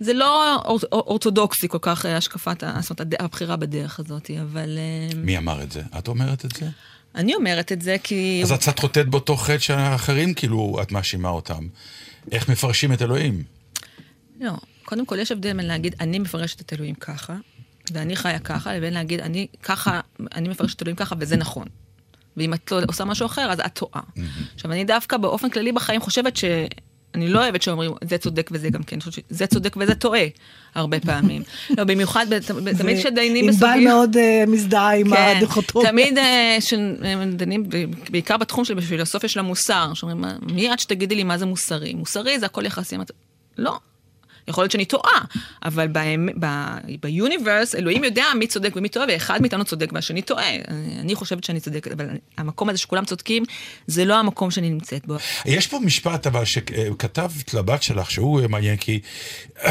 זה לא אור- אורתודוקסי כל כך, אה, השקפת, זאת אומרת, הבחירה בדרך הזאת, אבל מי אמר את זה? את אומרת את זה? אני אומרת את זה כי... אז את קצת חוטאת באותו חטא שהאחרים, כאילו, את מאשימה אותם. איך מפרשים את אלוהים? לא, קודם כל יש הבדל בין להגיד, אני מפרשת את אלוהים ככה, ואני חיה ככה, לבין להגיד, אני ככה, אני מפרשת אלוהים ככה, וזה נכון. ואם את לא עושה משהו אחר, אז את טועה. עכשיו, אני דווקא באופן כללי בחיים חושבת ש... אני לא אוהבת שאומרים, זה צודק וזה גם כן, שזה צודק וזה טועה, הרבה פעמים. לא, במיוחד, תמיד כשדיינים ענבל בסוגיות... מאוד אה, מזדהה עם הדיכוטומיה. כן, תמיד אה, שדנים, בעיקר בתחום של פילוסופיה של המוסר, שאומרים, "מה- מי את שתגידי לי מה זה מוסרי? מוסרי זה הכל יחסי. אמרתי, לא. יכול להיות שאני טועה, אבל ביוניברס, אלוהים יודע מי צודק ומי טועה, ואחד מאיתנו צודק והשני טועה. אני חושבת שאני צודקת, אבל המקום הזה שכולם צודקים, זה לא המקום שאני נמצאת בו. יש פה משפט, אבל, שכתבת לבת שלך, שהוא מעניין, כי...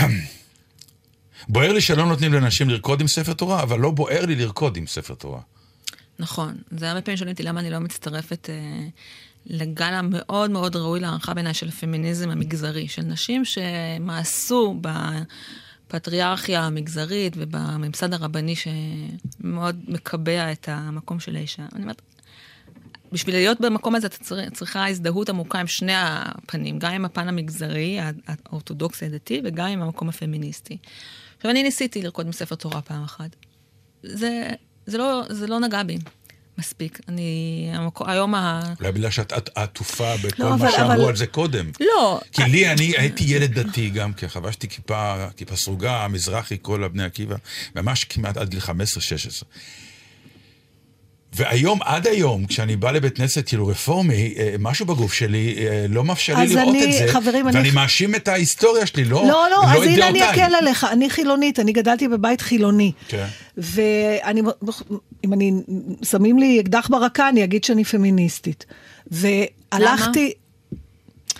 בוער לי שלא נותנים לנשים לרקוד עם ספר תורה, אבל לא בוער לי לרקוד עם ספר תורה. נכון. זה הרבה פעמים שואלים אותי למה אני לא מצטרפת אה, לגל המאוד מאוד ראוי להערכה בעיניי של הפמיניזם המגזרי, של נשים שמאסו בפטריארכיה המגזרית ובממסד הרבני שמאוד מקבע את המקום של האישה. אני אומרת, בשביל להיות במקום הזה, אתה צר- צריכה הזדהות עמוקה עם שני הפנים, גם עם הפן המגזרי, הא- האורתודוקסי הדתי, וגם עם המקום הפמיניסטי. עכשיו, אני ניסיתי לרקוד עם ספר תורה פעם אחת. זה, זה, לא, זה לא נגע בי מספיק. אני, המקום, היום ה... אולי בגלל שאת את עטופה בכל לא, מה אבל- שאמרו אבל- על זה קודם. לא, כי לי, אני הייתי ילד דתי גם כן, חבשתי כיפה, כיפה סרוגה, מזרחי, כל הבני עקיבא, ממש כמעט עד גיל 15-16. והיום, עד היום, כשאני בא לבית כנסת, כאילו רפורמי, אה, משהו בגוף שלי אה, לא מאפשר לי אז לראות אני- את זה, חברים, אני- ואני מאשים את ההיסטוריה שלי, לא, לא, לא, אז את הנה אני. אקל עליך, אני חילונית, אני גדלתי בבית חילוני. כן. ואני, אם אני, שמים לי אקדח ברקה, אני אגיד שאני פמיניסטית. והלכתי...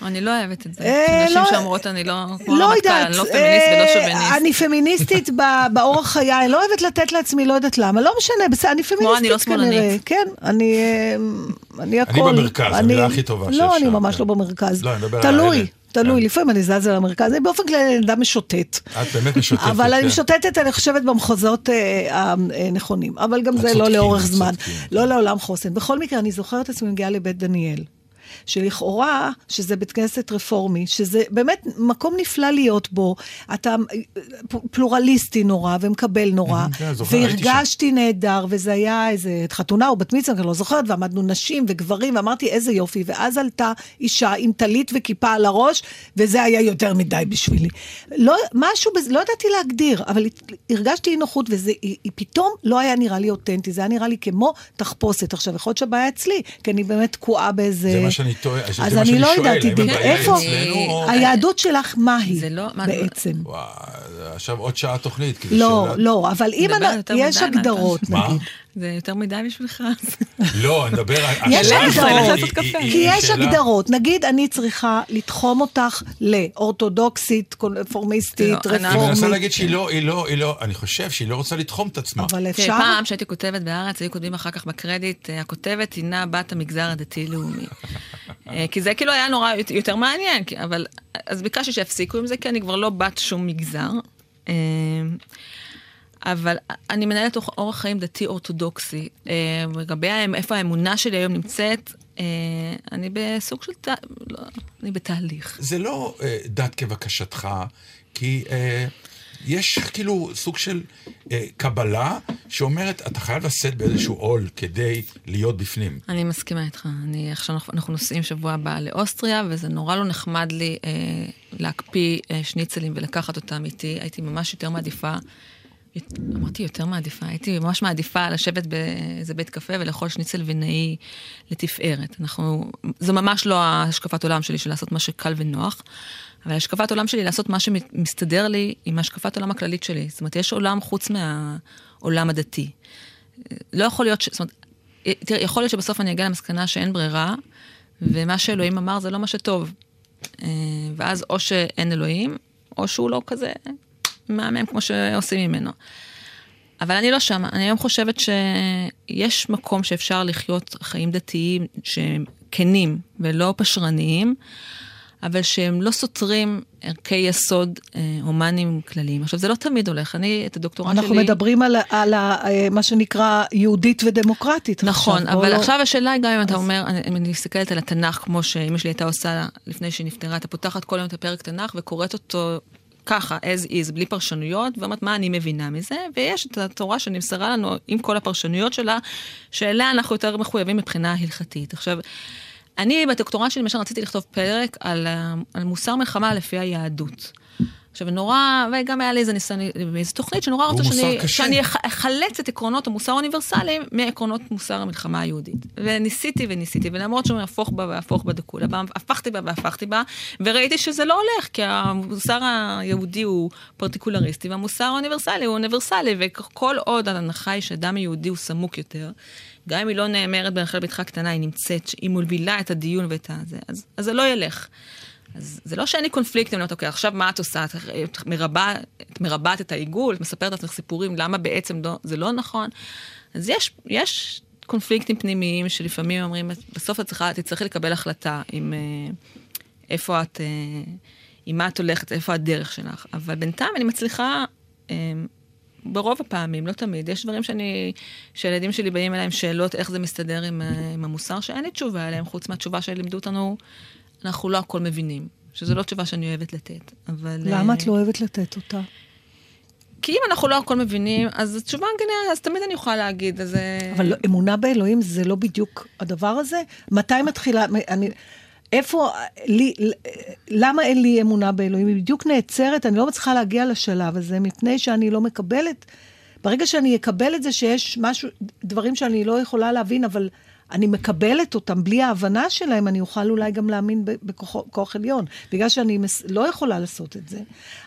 אני לא אוהבת את זה. אה, נשים לא- שאומרות, אני לא... כמו לא הרמטכ"ל, יודעת, אני לא פמיניסט ולא אה, שוביניסט. אני פמיניסטית ב- באורח חיי, אני לא אוהבת לתת לעצמי, לא יודעת למה, לא משנה, בסדר, אני פמיניסטית אני לא שמאלנית. כנראה, כן, אני, אה, אני הכל. במרכז, המילה הכי טובה לא, שאפשר, אני ממש כן. לא במרכז. לא, אני מדבר על תלוי. תלוי, כן. לפעמים אני זזה למרכז, אני באופן כללי אני אדם משוטט. את באמת משוטטת. אבל אני כן. משוטטת, אני חושבת, במחוזות הנכונים. אבל גם זה לא לאורך זמן. לא לעולם חוסן. בכל מקרה, אני זוכרת את עצמי מגיעה לבית דניאל. שלכאורה, שזה בית כנסת רפורמי, שזה באמת מקום נפלא להיות בו, אתה פלורליסטי נורא ומקבל נורא, כן. והרגשתי נהדר, וזה היה איזה חתונה או בת מצווה, אני לא זוכרת, ועמדנו נשים וגברים, ואמרתי איזה יופי, ואז עלתה אישה עם טלית וכיפה על הראש, וזה היה יותר מדי בשבילי. לא, משהו, לא ידעתי להגדיר, אבל הרגשתי אי נוחות, וזה היא, היא פתאום לא היה נראה לי אותנטי, זה היה נראה לי כמו תחפושת. עכשיו, יכול להיות שהבעיה אצלי, כי אני באמת תקועה באיזה... שאני טועה, זה אז מה אני שאני לא שואל, יודעת, האם עידית, הבעיה היא איפה... היהדות שלך, מה היא לא- בעצם? וואי, זה עכשיו עוד שעה תוכנית. לא, שאלה- לא, אבל אם אני- יש הגדרות? נגיד. זה יותר מדי בשבילך. לא, אני מדבר על... יש הגדרות. כי יש הגדרות, נגיד אני צריכה לתחום אותך לאורתודוקסית, קונפורמיסטית, לא, אני אני מנסה רפורמית, להגיד שהיא לא, היא לא, היא לא, אני חושב שהיא לא רוצה לתחום את עצמה. אבל אפשר? פעם שהייתי כותבת בהארץ, היו כותבים אחר כך בקרדיט, אה, הכותבת הינה בת המגזר הדתי-לאומי. אה, כי זה כאילו היה נורא יות- יותר מעניין, אבל... אז ביקשתי שיפסיקו עם זה, כי אני כבר לא בת שום מגזר. אבל אני מנהלת אורח- חיים דתי אורתודוקסי. אה, לגבי איפה האמונה שלי היום נמצאת, אה, אני בסוג של... תה... לא, אני בתהליך. זה לא אה, דת כבקשתך, כי יש כאילו סוג של אה, קבלה שאומרת, אתה חייב לשאת באיזשהו עול כדי להיות בפנים. אני מסכימה איתך. אני, עכשיו אנחנו- אנחנו נוסעים שבוע הבא לאוסטריה, וזה נורא לא נחמד לי אה, להקפיא אה, שניצלים ולקחת אותם איתי. הייתי ממש יותר מעדיפה, אמרתי יותר מעדיפה, הייתי ממש מעדיפה לשבת באיזה בית קפה ולאכול שניצל וינאי לתפארת. אנחנו, זו ממש לא השקפת עולם שלי של לעשות מה שקל ונוח, אבל השקפת עולם שלי לעשות מה שמסתדר לי עם השקפת עולם הכללית שלי. זאת אומרת, יש עולם חוץ מהעולם הדתי. לא יכול להיות ש... זאת אומרת, תראה, יכול להיות שבסוף אני אגיע למסקנה שאין ברירה, ומה שאלוהים אמר זה לא מה שטוב. אה, ואז או שאין אלוהים, או שהוא לא כזה מהמם כמו שעושים ממנו. אבל אני לא שם, אני היום חושבת שיש מקום שאפשר לחיות חיים דתיים שהם כנים ולא פשרניים, אבל שהם לא סותרים ערכי יסוד אה, הומניים כלליים. עכשיו, זה לא תמיד הולך, אני את הדוקטורט שלי... אנחנו מדברים על, על ה- אה, מה שנקרא יהודית ודמוקרטית. נכון, עכשיו, אבל לא- עכשיו השאלה היא גם אם אתה אומר, אני, אם אני מסתכלת על התנ"ך כמו שאימא שלי הייתה עושה לפני שהיא נפטרה, אתה פותחת כל יום את הפרק תנ"ך וקוראת אותו ככה, as is, בלי פרשנויות, ואומרת מה אני מבינה מזה, ויש את התורה שנמסרה לנו עם כל הפרשנויות שלה, שאליה אנחנו יותר מחויבים מבחינה הלכתית. עכשיו, אני בדוקטורט שלי למשל רציתי לכתוב פרק על, ה- על מוסר מלחמה לפי היהדות. עכשיו, נורא, וגם היה לי איזה ניסיון, באיזו תוכנית שנורא רוצה שאני. שאני אח- אחלץ את עקרונות המוסר האוניברסליים מעקרונות מוסר המלחמה היהודית. וניסיתי וניסיתי, ולמרות שהוא הפוך בה והפוך בה דקולה, בה, הפכתי בה והפכתי בה, וראיתי שזה לא הולך, כי המוסר היהודי הוא פרטיקולריסטי, והמוסר האוניברסלי הוא אוניברסלי, וכל עוד ההנחה היא שאדם יהודי הוא סמוק יותר, גם אם היא לא נאמרת ברחל בתך הקטנה, היא נמצאת, היא מובילה את הדיון ואת הזה, אז, אז זה לא ילך. אז זה לא שאין לי קונפליקט, אני אומרת, אוקיי, עכשיו מה את עושה? את, מרבה, את מרבעת את העיגול, את מספרת לעצמך סיפורים, למה בעצם לא, זה לא נכון? אז יש, יש קונפליקטים פנימיים שלפעמים אומרים, בסוף את צריכה, תצטרכי לקבל החלטה עם אה, איפה את, אה, עם מה את הולכת, איפה הדרך שלך. אבל בינתיים אני מצליחה... אה, ברוב הפעמים, לא תמיד. יש דברים שאני, שהילדים שלי באים אליי עם שאלות איך זה מסתדר עם, עם המוסר, שאין לי תשובה עליהם, חוץ מהתשובה שלימדו אותנו, אנחנו לא הכל מבינים. שזו לא תשובה שאני אוהבת לתת, אבל... למה אה, את לא אוהבת לתת אותה? כי אם אנחנו לא הכל מבינים, אז התשובה גנרית, אז תמיד אני יכולה להגיד, אז... אה, אבל לא- אמונה באלוהים זה לא בדיוק הדבר הזה? מתי מתחילה... אני, איפה... לי, למה אין לי אמונה באלוהים? היא בדיוק נעצרת, אני לא מצליחה להגיע לשלב הזה, מפני שאני לא מקבלת... ברגע שאני אקבל את זה שיש משהו, דברים שאני לא יכולה להבין, אבל אני מקבלת אותם בלי ההבנה שלהם, אני אוכל אולי גם להאמין בכוח כוח עליון. בגלל שאני מס, לא יכולה לעשות את זה.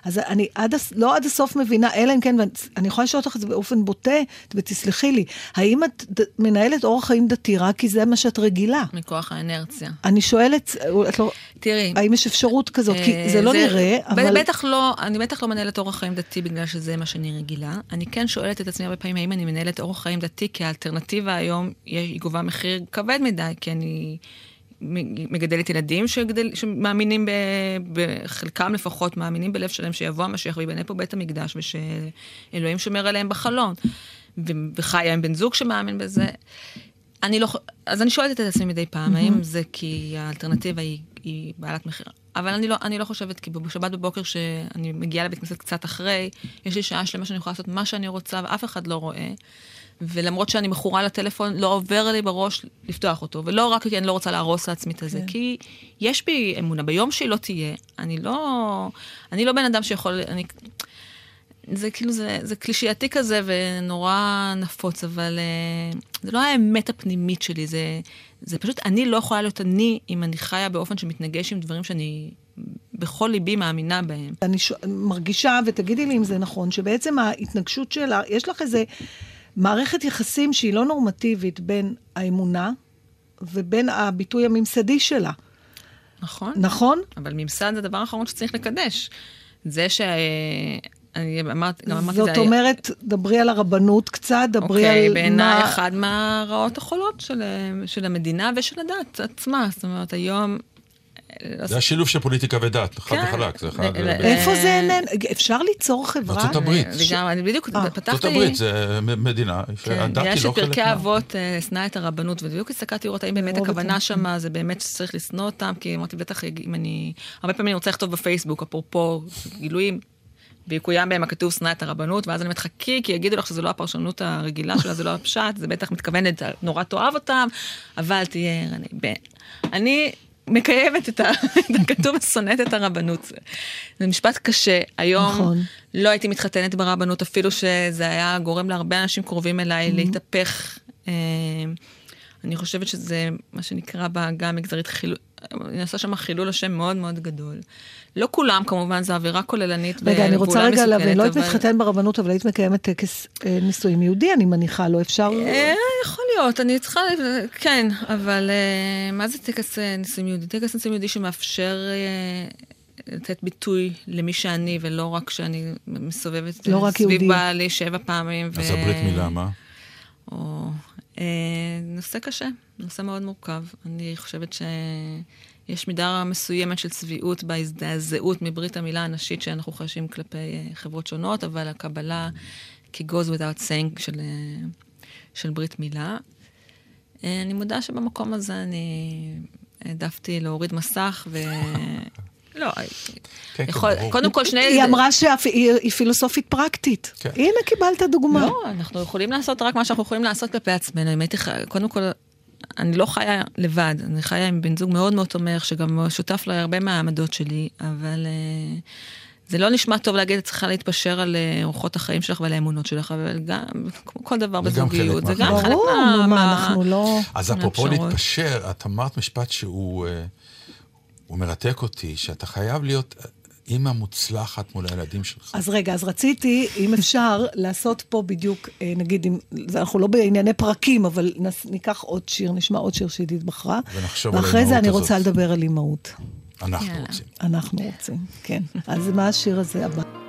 אז אני עד, הס- לא עד הסוף מבינה, אלא אם כן, ואני יכולה לשאול אותך את זה באופן בוטה, ותסלחי לי, האם את ד, מנהלת אורח חיים דתי רק כי זה מה שאת רגילה? מכוח האנרציה. אני שואלת, את לא, תראי. האם יש אפשרות כזאת? כי אה, זה לא נראה, אבל... בטח לא, אני בטח לא מנהלת אורח חיים דתי בגלל שזה מה שאני רגילה. אני כן שואלת את עצמי הרבה פעמים, האם אני מנהלת אורח חיים דתי, כי האלטרנטיבה היום, היא גובה מחיר כבד מדי, כי אני מגדלת ילדים שגדל, שמאמינים, ב, בחלקם לפחות, מאמינים בלב שלם שיבוא המשיח ויבנה פה בית המקדש, ושאלוהים שומר עליהם בחלון. וחיה עם בן זוג שמאמין בזה. אני לא, אז אני שואלת את עצמי מדי פעם, האם זה כי האלטרנטיבה היא, היא בעלת מחיר? אבל אני לא, אני לא חושבת, כי בשבת בבוקר שאני מגיעה לבית כנסת קצת אחרי, יש לי שעה שלמה שאני יכולה לעשות מה שאני רוצה ואף אחד לא רואה. ולמרות שאני מכורה לטלפון, לא עובר לי בראש לפתוח אותו. ולא רק כי אני לא רוצה להרוס לעצמי את הזה, כי יש בי אמונה. ביום שהיא לא תהיה, אני לא, אני לא בן אדם שיכול, אני, זה כאילו, זה, זה קלישייתי כזה ונורא נפוץ, אבל uh, זה לא האמת הפנימית שלי, זה, זה פשוט, אני לא יכולה להיות אני אם אני חיה באופן שמתנגש עם דברים שאני בכל ליבי מאמינה בהם. אני ש... מרגישה, ותגידי לי אם זה נכון, שבעצם ההתנגשות שלה, יש לך איזה מערכת יחסים שהיא לא נורמטיבית בין האמונה ובין הביטוי הממסדי שלה. נכון? נכון? אבל ממסד זה הדבר האחרון שצריך לקדש. זה ש... אני אמרת, גם אמרתי את זאת זה... אומרת, דברי על הרבנות קצת, דברי אוקיי, על בעיניי מה... אחד מהרעות החולות של, של המדינה ושל הדת עצמה. זאת אומרת, היום זה השילוב של פוליטיקה ודת, חד כן. וחלק. איפה זה אה, איננו? אפשר ליצור חברה? ארצות הברית. לגמרי, אני בדיוק אה. פתחתי... ארצות הברית זה מדינה כן, שהדת בגלל היא לא חלק שפרקי מה... אבות אה, שנא את הרבנות, ובדיוק הסתכלתי לראות האם באמת הכוונה. שמה זה באמת שצריך לשנוא אותם, כי אמרתי, בטח אם אני... הרבה פעמים אני רוצה לכתוב בפייסבוק, אפרופו גילויים, ויקוים בהם הכתוב שנא את הרבנות, ואז אני אומרת, חכי, כי יגידו לך שזו לא הפרשנות הרגילה שלה, זה לא הפשט, זה בטח מתכוונת, נורא תאהב אותם, אבל תהיה ערני. ב- אני מקיימת את הכתוב השונאת את הרבנות. זה- משפט קשה. היום נכון. לא הייתי מתחתנת ברבנות, אפילו שזה היה גורם להרבה אנשים קרובים אליי להתהפך. אה, אני חושבת שזה מה שנקרא בעגה המגזרית חילול, נעשה שם חילול השם מאוד מאוד גדול. לא כולם כמובן, זו עבירה כוללנית רגע, אני רוצה ופעולה רגע להבין, מסוכנת, לא היית אבל- מתחתן ברבנות, אבל היית מקיימת טקס אה, נישואים יהודי, אני מניחה, לא אפשר... אה, יכול להיות, אני צריכה, כן, אבל אה, מה זה טקס נישואים יהודי? טקס נישואים יהודי שמאפשר לתת ביטוי למי שאני, ולא רק שאני מסובבת לא רק סביב יהודי. בעלי שבע פעמים. אז ו- הברית מילה, מה? או... אה, נושא קשה, נושא מאוד מורכב. אני חושבת שיש מידה מסוימת של צביעות בהזדעזעות מברית המילה הנשית שאנחנו חשים כלפי אה, חברות שונות, אבל הקבלה כ-goes without saying של, אה, של ברית מילה. אני מודה שבמקום הזה אני העדפתי להוריד מסך ו... לא, כן, יכול, ברור. קודם כל שני... היא אמרה שהיא פילוסופית פרקטית. כן. הנה, קיבלת דוגמה. לא, אנחנו יכולים לעשות רק מה שאנחנו יכולים לעשות כלפי עצמנו. אם הייתי. קודם כל, אני לא חיה לבד, אני חיה עם בן זוג מאוד מאוד תומך, שגם שותף להרבה מהעמדות שלי, אבל אה, זה לא נשמע טוב להגיד, את צריכה להתפשר על אה, אורחות החיים שלך ועל האמונות שלך, אבל גם, כמו כל דבר בזוגיות, זה גם. חלק ברור, מה... נו, מה, אנחנו לא... אז אפרופו. להתפשר, את אמרת משפט שהוא אה, הוא מרתק אותי, שאתה חייב להיות אימא מוצלחת מול הילדים שלך. אז רגע, אז רציתי, אם אפשר, לעשות פה בדיוק, אה, נגיד, אם, זה- אנחנו לא בענייני פרקים, אבל נס, ניקח עוד שיר, נשמע עוד שיר שעידית בחרה. ונחשוב על ואחרי זה האימהות אני הזאת. רוצה לדבר על אימהות. אנחנו יאללה. רוצים. אנחנו רוצים, כן. אז מה השיר הזה הבא?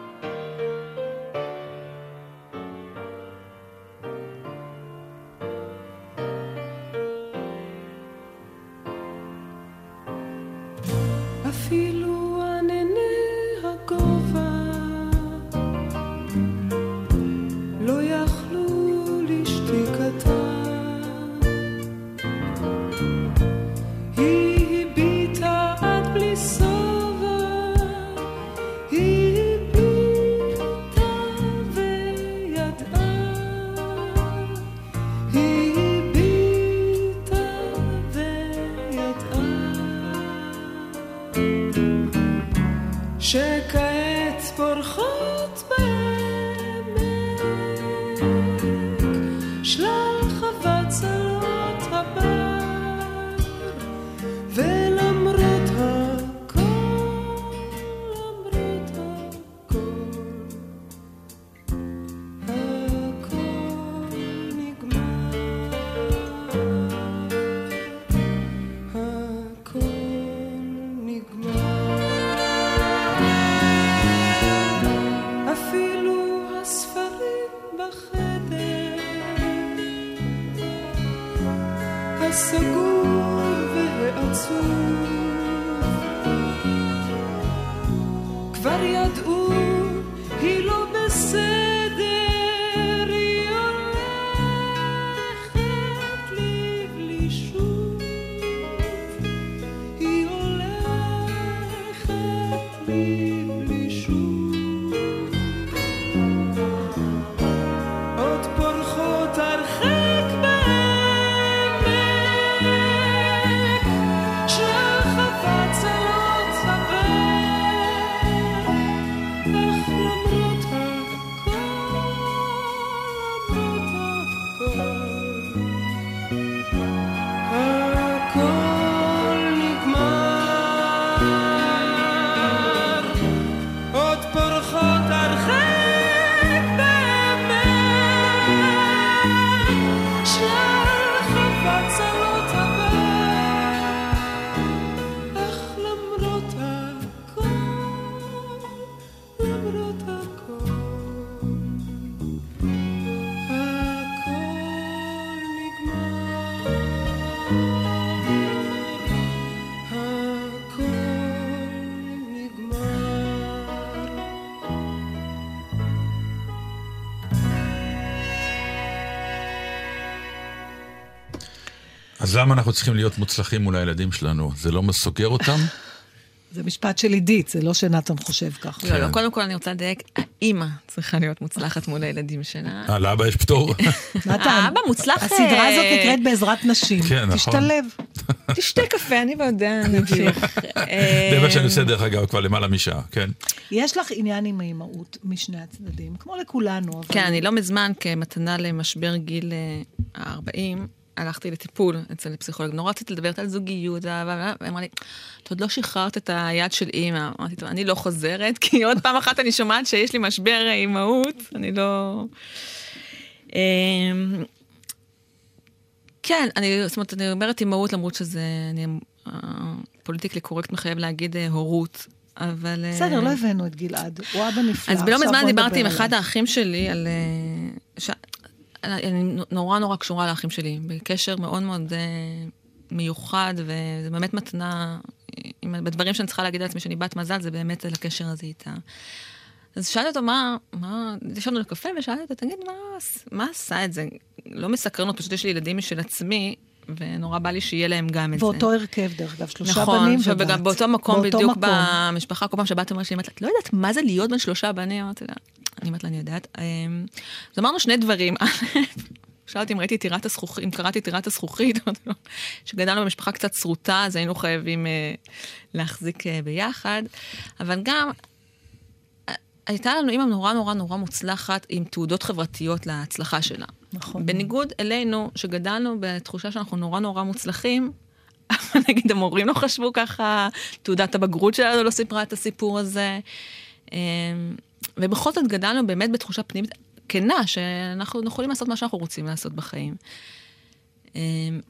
כבר ידעו היא לא בסדר אז למה אנחנו צריכים להיות מוצלחים מול הילדים שלנו? זה לא סוגר אותם? זה משפט של עידית, זה לא שנתן חושב ככה. לא, לא, כן. קודם כל אני רוצה לדייק, האימא צריכה להיות מוצלחת מול הילדים שלה. אה, לאבא יש פטור? נתן, האבא מוצלח... הסדרה הזאת אה, נקראת בעזרת נשים. כן, נכון. תשתלב. תשתה קפה, אני ועודה נמשיך. זה מה שאני עושה דרך אגב כבר למעלה משעה, כן. יש לך עניין עם האימהות משני הצדדים, כמו לכולנו, אבל... כן, אני לא מזמן, כמתנה למשבר גיל אה, ה-40, הלכתי לטיפול אצל פסיכולוג. נורא רציתי לדבר על זוגיות, ואהבה, והיא אמרה לי, את עוד לא שחררת את היד של אימא. אמרתי, טוב, אני לא חוזרת, כי עוד פעם אחת אני שומעת שיש לי משבר אה, אימהות, אני לא... אמ, כן, אני, זאת אומרת, אני אומרת אימהות למרות שזה, אני, פוליטיקלי קורקט מחייב להגיד אה, הורות, אבל... אה, בסדר, לא הבאנו את גלעד, הוא אבא נפלא. אז לא עכשיו מזמן דיברתי עם. אחד האחים שלי על... אני נורא נורא קשורה לאחים שלי, בקשר מאוד מאוד אה, מיוחד, וזה באמת מתנה, עם- בדברים שאני צריכה להגיד לעצמי שאני בת מזל, זה באמת על הקשר הזה איתה. אז שאלתי אותו, מה, מה, ישבנו לקפה ושאלתי אותו, תגיד, מה, מה עשה את זה? לא מסקרנות, פשוט יש לי ילדים משל עצמי, ונורא בא לי שיהיה להם גם את זה. ואותו הרכב, דרך אגב, שלושה נכון, בנים ובת. וגם באותו מקום באותו בדיוק מקום. במשפחה, כל פעם שבאתי אומרת לי, את לא יודעת מה זה להיות בין שלושה בנים? אמרתי לה, אני אומרת לה, אני יודעת. אמ, אז אמרנו שני דברים. שאל אותי אם ראיתי טירת הזכוכית, אם קראתי את טירת הזכוכית, שגדלנו במשפחה קצת שרוטה, אז היינו חייבים אה, להחזיק אה, ביחד. אבל גם, אה, הייתה לנו אימא נורא נורא נורא מוצלחת עם תעודות חברתיות להצלחה שלה. נכון. בניגוד אלינו, שגדלנו בתחושה שאנחנו נורא נורא מוצלחים, אבל נגיד המורים לא חשבו ככה, תעודת הבגרות שלנו לא סיפרה את הסיפור הזה. אמ, ובכל זאת גדלנו באמת בתחושה פנימית כנה, שאנחנו יכולים לעשות מה שאנחנו רוצים לעשות בחיים. אמ,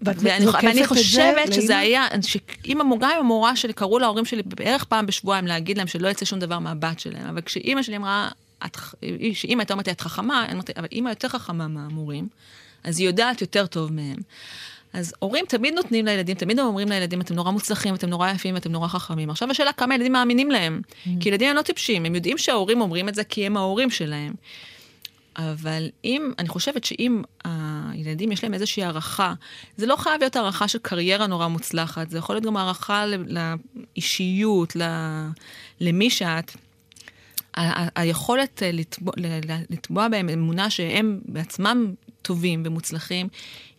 ואני, ואני זה חושבת לאמא? שזה היה, שאם המורה, גם המורה שלי, קראו להורים שלי בערך פעם בשבועיים להגיד להם שלא יצא שום דבר מהבת שלהם, אבל כשאימא שלי אמרה, את שאימא הייתה אומרת לי, את חכמה, אמרתי, אבל אימא יותר חכמה מהמורים, אז היא יודעת יותר טוב מהם. אז הורים תמיד נותנים לילדים, תמיד הם אומרים לילדים, אתם נורא מוצלחים, אתם נורא יפים, אתם נורא חכמים. עכשיו השאלה כמה ילדים מאמינים להם. כי ילדים הם לא טיפשים, הם יודעים שההורים אומרים את זה כי הם ההורים שלהם. אבל אם, אני חושבת שאם הילדים יש להם איזושהי הערכה, זה לא חייב להיות הערכה של קריירה נורא מוצלחת, זה יכול להיות גם הערכה לאישיות, למי שאת. היכולת אה, לתבוע, ל- ל- לתבוע בהם אמונה שהם בעצמם טובים ומוצלחים,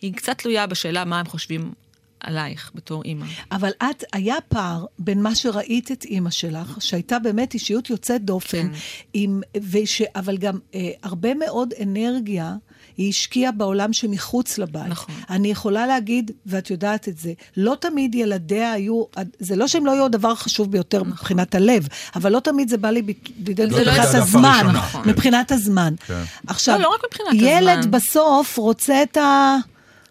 היא קצת תלויה בשאלה מה הם חושבים עלייך בתור אימא. אבל את, היה פער בין מה שראית את אימא שלך, שהייתה באמת אישיות יוצאת דופן, כן. עם, וש, אבל גם אה, הרבה מאוד אנרגיה היא השקיעה בעולם שמחוץ לבית. נכון. אני יכולה להגיד, ואת יודעת את זה, לא תמיד ילדיה היו, זה לא שהם לא היו הדבר החשוב ביותר נכון. מבחינת הלב, אבל לא תמיד זה בא לי בידי זה לא מבחינת הזמן. נכון. מבחינת הזמן. כן. עכשיו, לא, לא רק מבחינת ילד הזמן. בסוף רוצה את ה...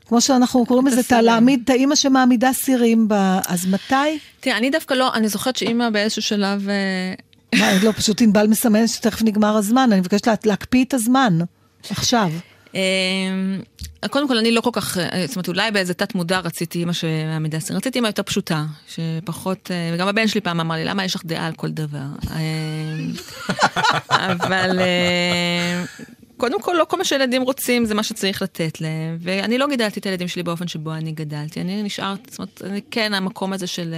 כמו שאנחנו קוראים לזה, את. להעמיד את האימא שמעמידה סירים ב... אז מתי? תראה, אני דווקא לא, אני זוכרת שאימא באיזשהו שלב... אה, מה, לא, פשוט ענבל מסמן שתכף נגמר הזמן, אני מבקשת לה, להקפיא את הזמן, עכשיו. אה, קודם כל, אני לא כל כך, אה, זאת אומרת, אולי באיזה תת מודע רציתי אימא שמעמידה סיר, רציתי אימא יותר פשוטה, שפחות, אה, וגם הבן שלי פעם אמר לי, למה יש לך דעה על כל דבר? אה, אבל אה, קודם כל, לא כל מה שילדים רוצים זה מה שצריך לתת להם, ואני לא גידלתי את הילדים שלי באופן שבו אני גדלתי, אני נשארת, זאת אומרת, אני כן, המקום הזה של...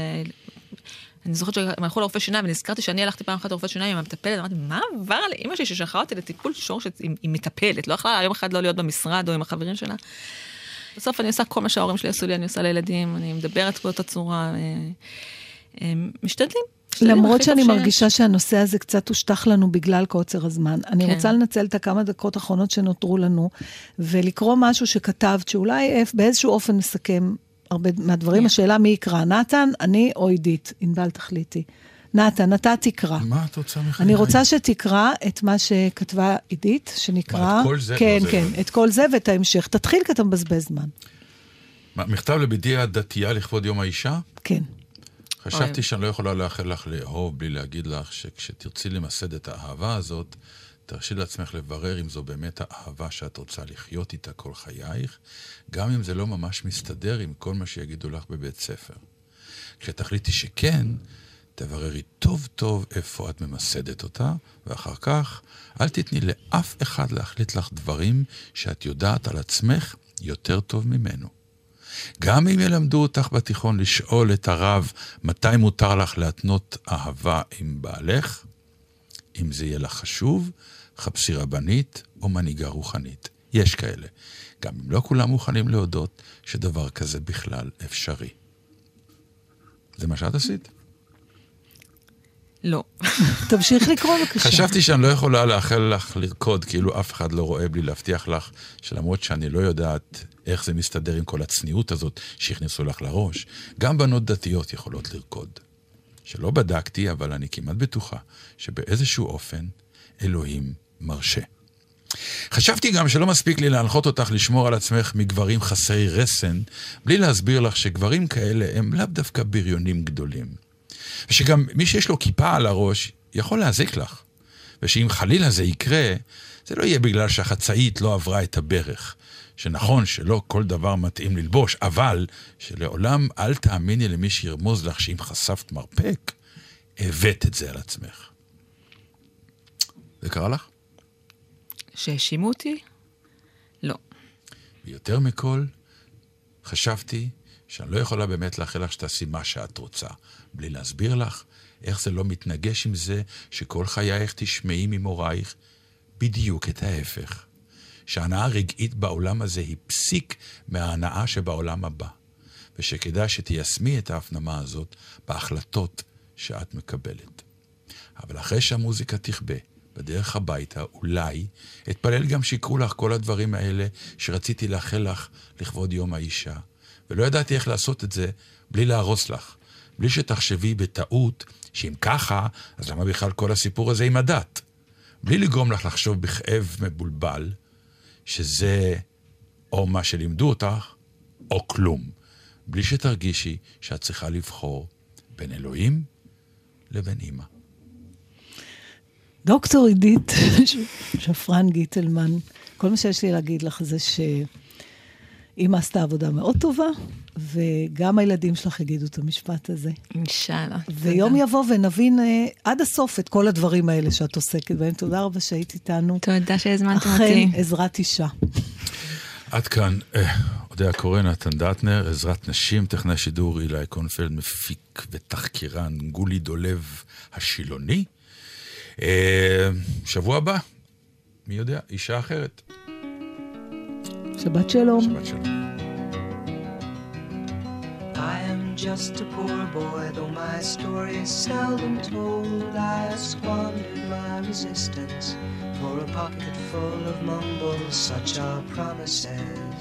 אני זוכרת שהם הלכו לרופא שיניים, ונזכרתי שאני הלכתי פעם אחת לרופא שיניים עם המטפלת, אמרתי, מה עבר על אימא שלי ששלחה אותי לטיפול שורש עם, עם מטפלת, לא יכלה יום אחד לא להיות במשרד או עם החברים שלה. בסוף אני עושה כל מה שההורים שלי עשו לי, אני עושה לילדים, אני מדברת באותה צורה, אה, אה, משתדלים. למרות שאני שיש. מרגישה שהנושא הזה קצת הושטח לנו בגלל קוצר הזמן. אני כן. רוצה לנצל את הכמה דקות האחרונות שנותרו לנו, ולקרוא משהו שכתבת, שאולי באיזשהו אופן מסכם הרבה מהדברים. כן. השאלה מי יקרא, נתן, אני או עידית? ענבל תחליטי. נתן, אתה תקרא. מה את רוצה מחיי? אני רוצה שתקרא את מה שכתבה עידית, שנקרא... מה, את כל זה? כן, לא, זה- כן, את כל זה ואת ההמשך. תתחיל כי אתה מבזבז זמן. מה, מכתב לבדי הדתייה לכבוד יום האישה? כן. חשבתי שאני לא יכולה לאחל לך לאהוב בלי להגיד לך שכשתרצי למסד את האהבה הזאת, תרשי לעצמך לברר אם זו באמת האהבה שאת רוצה לחיות איתה כל חייך, גם אם זה לא ממש מסתדר עם כל מה שיגידו לך בבית ספר. כשתחליטי שכן, תבררי טוב טוב איפה את ממסדת אותה, ואחר כך אל תתני לאף אחד להחליט לך דברים שאת יודעת על עצמך יותר טוב ממנו. גם אם ילמדו אותך בתיכון לשאול את הרב מתי מותר לך להתנות אהבה עם בעלך, אם זה יהיה לך חשוב, חפשי רבנית או מנהיגה רוחנית. יש כאלה. גם אם לא כולם מוכנים להודות שדבר כזה בכלל אפשרי. זה מה שאת עשית? לא. תמשיך לקרוא בבקשה. חשבתי שאני לא יכולה לאחל לך לרקוד, כאילו אף אחד לא רואה בלי להבטיח לך, שלמרות שאני לא יודעת איך זה מסתדר עם כל הצניעות הזאת שהכניסו לך לראש, גם בנות דתיות יכולות לרקוד. שלא בדקתי, אבל אני כמעט בטוחה שבאיזשהו אופן אלוהים מרשה. חשבתי גם שלא מספיק לי להנחות אותך לשמור על עצמך מגברים חסרי רסן, בלי להסביר לך שגברים כאלה הם לאו דווקא בריונים גדולים. ושגם מי שיש לו כיפה על הראש יכול להזיק לך. ושאם חלילה זה יקרה, זה לא יהיה בגלל שהחצאית לא עברה את הברך. שנכון שלא כל דבר מתאים ללבוש, אבל שלעולם אל תאמיני למי שירמוז לך שאם חשפת מרפק, הבאת את זה על עצמך. זה קרה לך? שהאשימו אותי? לא. ויותר מכל, חשבתי שאני לא יכולה באמת לאחל לך שתעשי מה שאת רוצה, בלי להסביר לך איך זה לא מתנגש עם זה שכל חייך תשמעי ממורייך בדיוק את ההפך. שההנאה הרגעית בעולם הזה היא פסיק מההנאה שבעולם הבא, ושכדאי שתיישמי את ההפנמה הזאת בהחלטות שאת מקבלת. אבל אחרי שהמוזיקה תכבה, בדרך הביתה, אולי, אתפלל גם שיקרו לך כל הדברים האלה שרציתי לאחל לך לכבוד יום האישה. ולא ידעתי איך לעשות את זה בלי להרוס לך. בלי שתחשבי בטעות שאם ככה, אז למה בכלל כל הסיפור הזה עם הדת? בלי לגרום לך לחשוב בכאב מבולבל, שזה או מה שלימדו אותך, או כלום. בלי שתרגישי שאת צריכה לבחור בין אלוהים לבין אימא. דוקטור עידית שפרן גיטלמן, כל מה שיש לי להגיד לך זה שאימא עשתה עבודה מאוד טובה, וגם הילדים שלך יגידו את המשפט הזה. אינשאללה. ויום יבוא ונבין אה, עד הסוף את כל הדברים האלה שאת עוסקת בהם. תודה רבה שהיית איתנו. תודה שהזמנתם אכן, אותי. עזרת אישה. עד כאן, אה, אודיה קורן, נתן דטנר, עזרת נשים, טכנאי שידור אילי קונפלד, מפיק ותחקירן, גולי דולב השילוני. אה, שבוע הבא, מי יודע, אישה אחרת. שבת שלום. שבת שלום. I am just a poor boy, though my story is seldom told. I have squandered my resistance for a pocket full of mumbles, such are promises.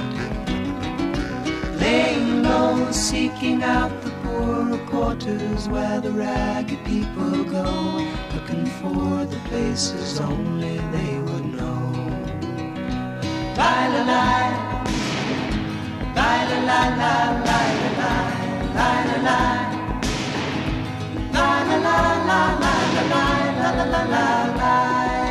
Laying seeking out the poorer quarters where the ragged people go, looking for the places only they would know. Lie, lie, lie. Lie, lie, lie, lie, lie, lie, lie, lie, lie. Lie, lie, lie, lie, lie, lie, lie, lie, lie,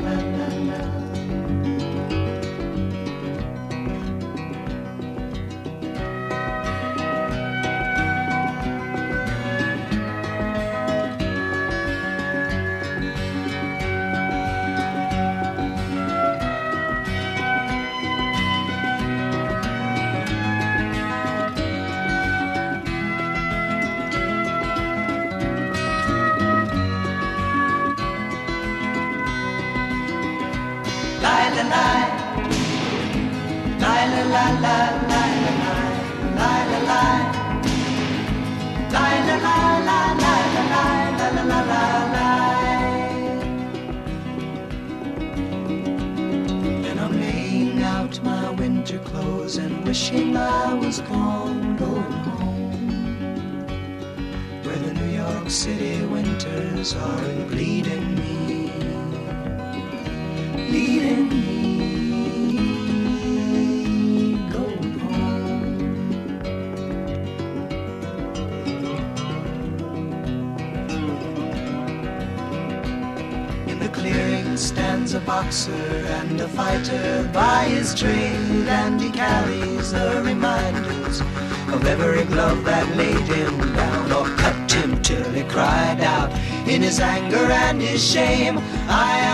His anger and his shame. I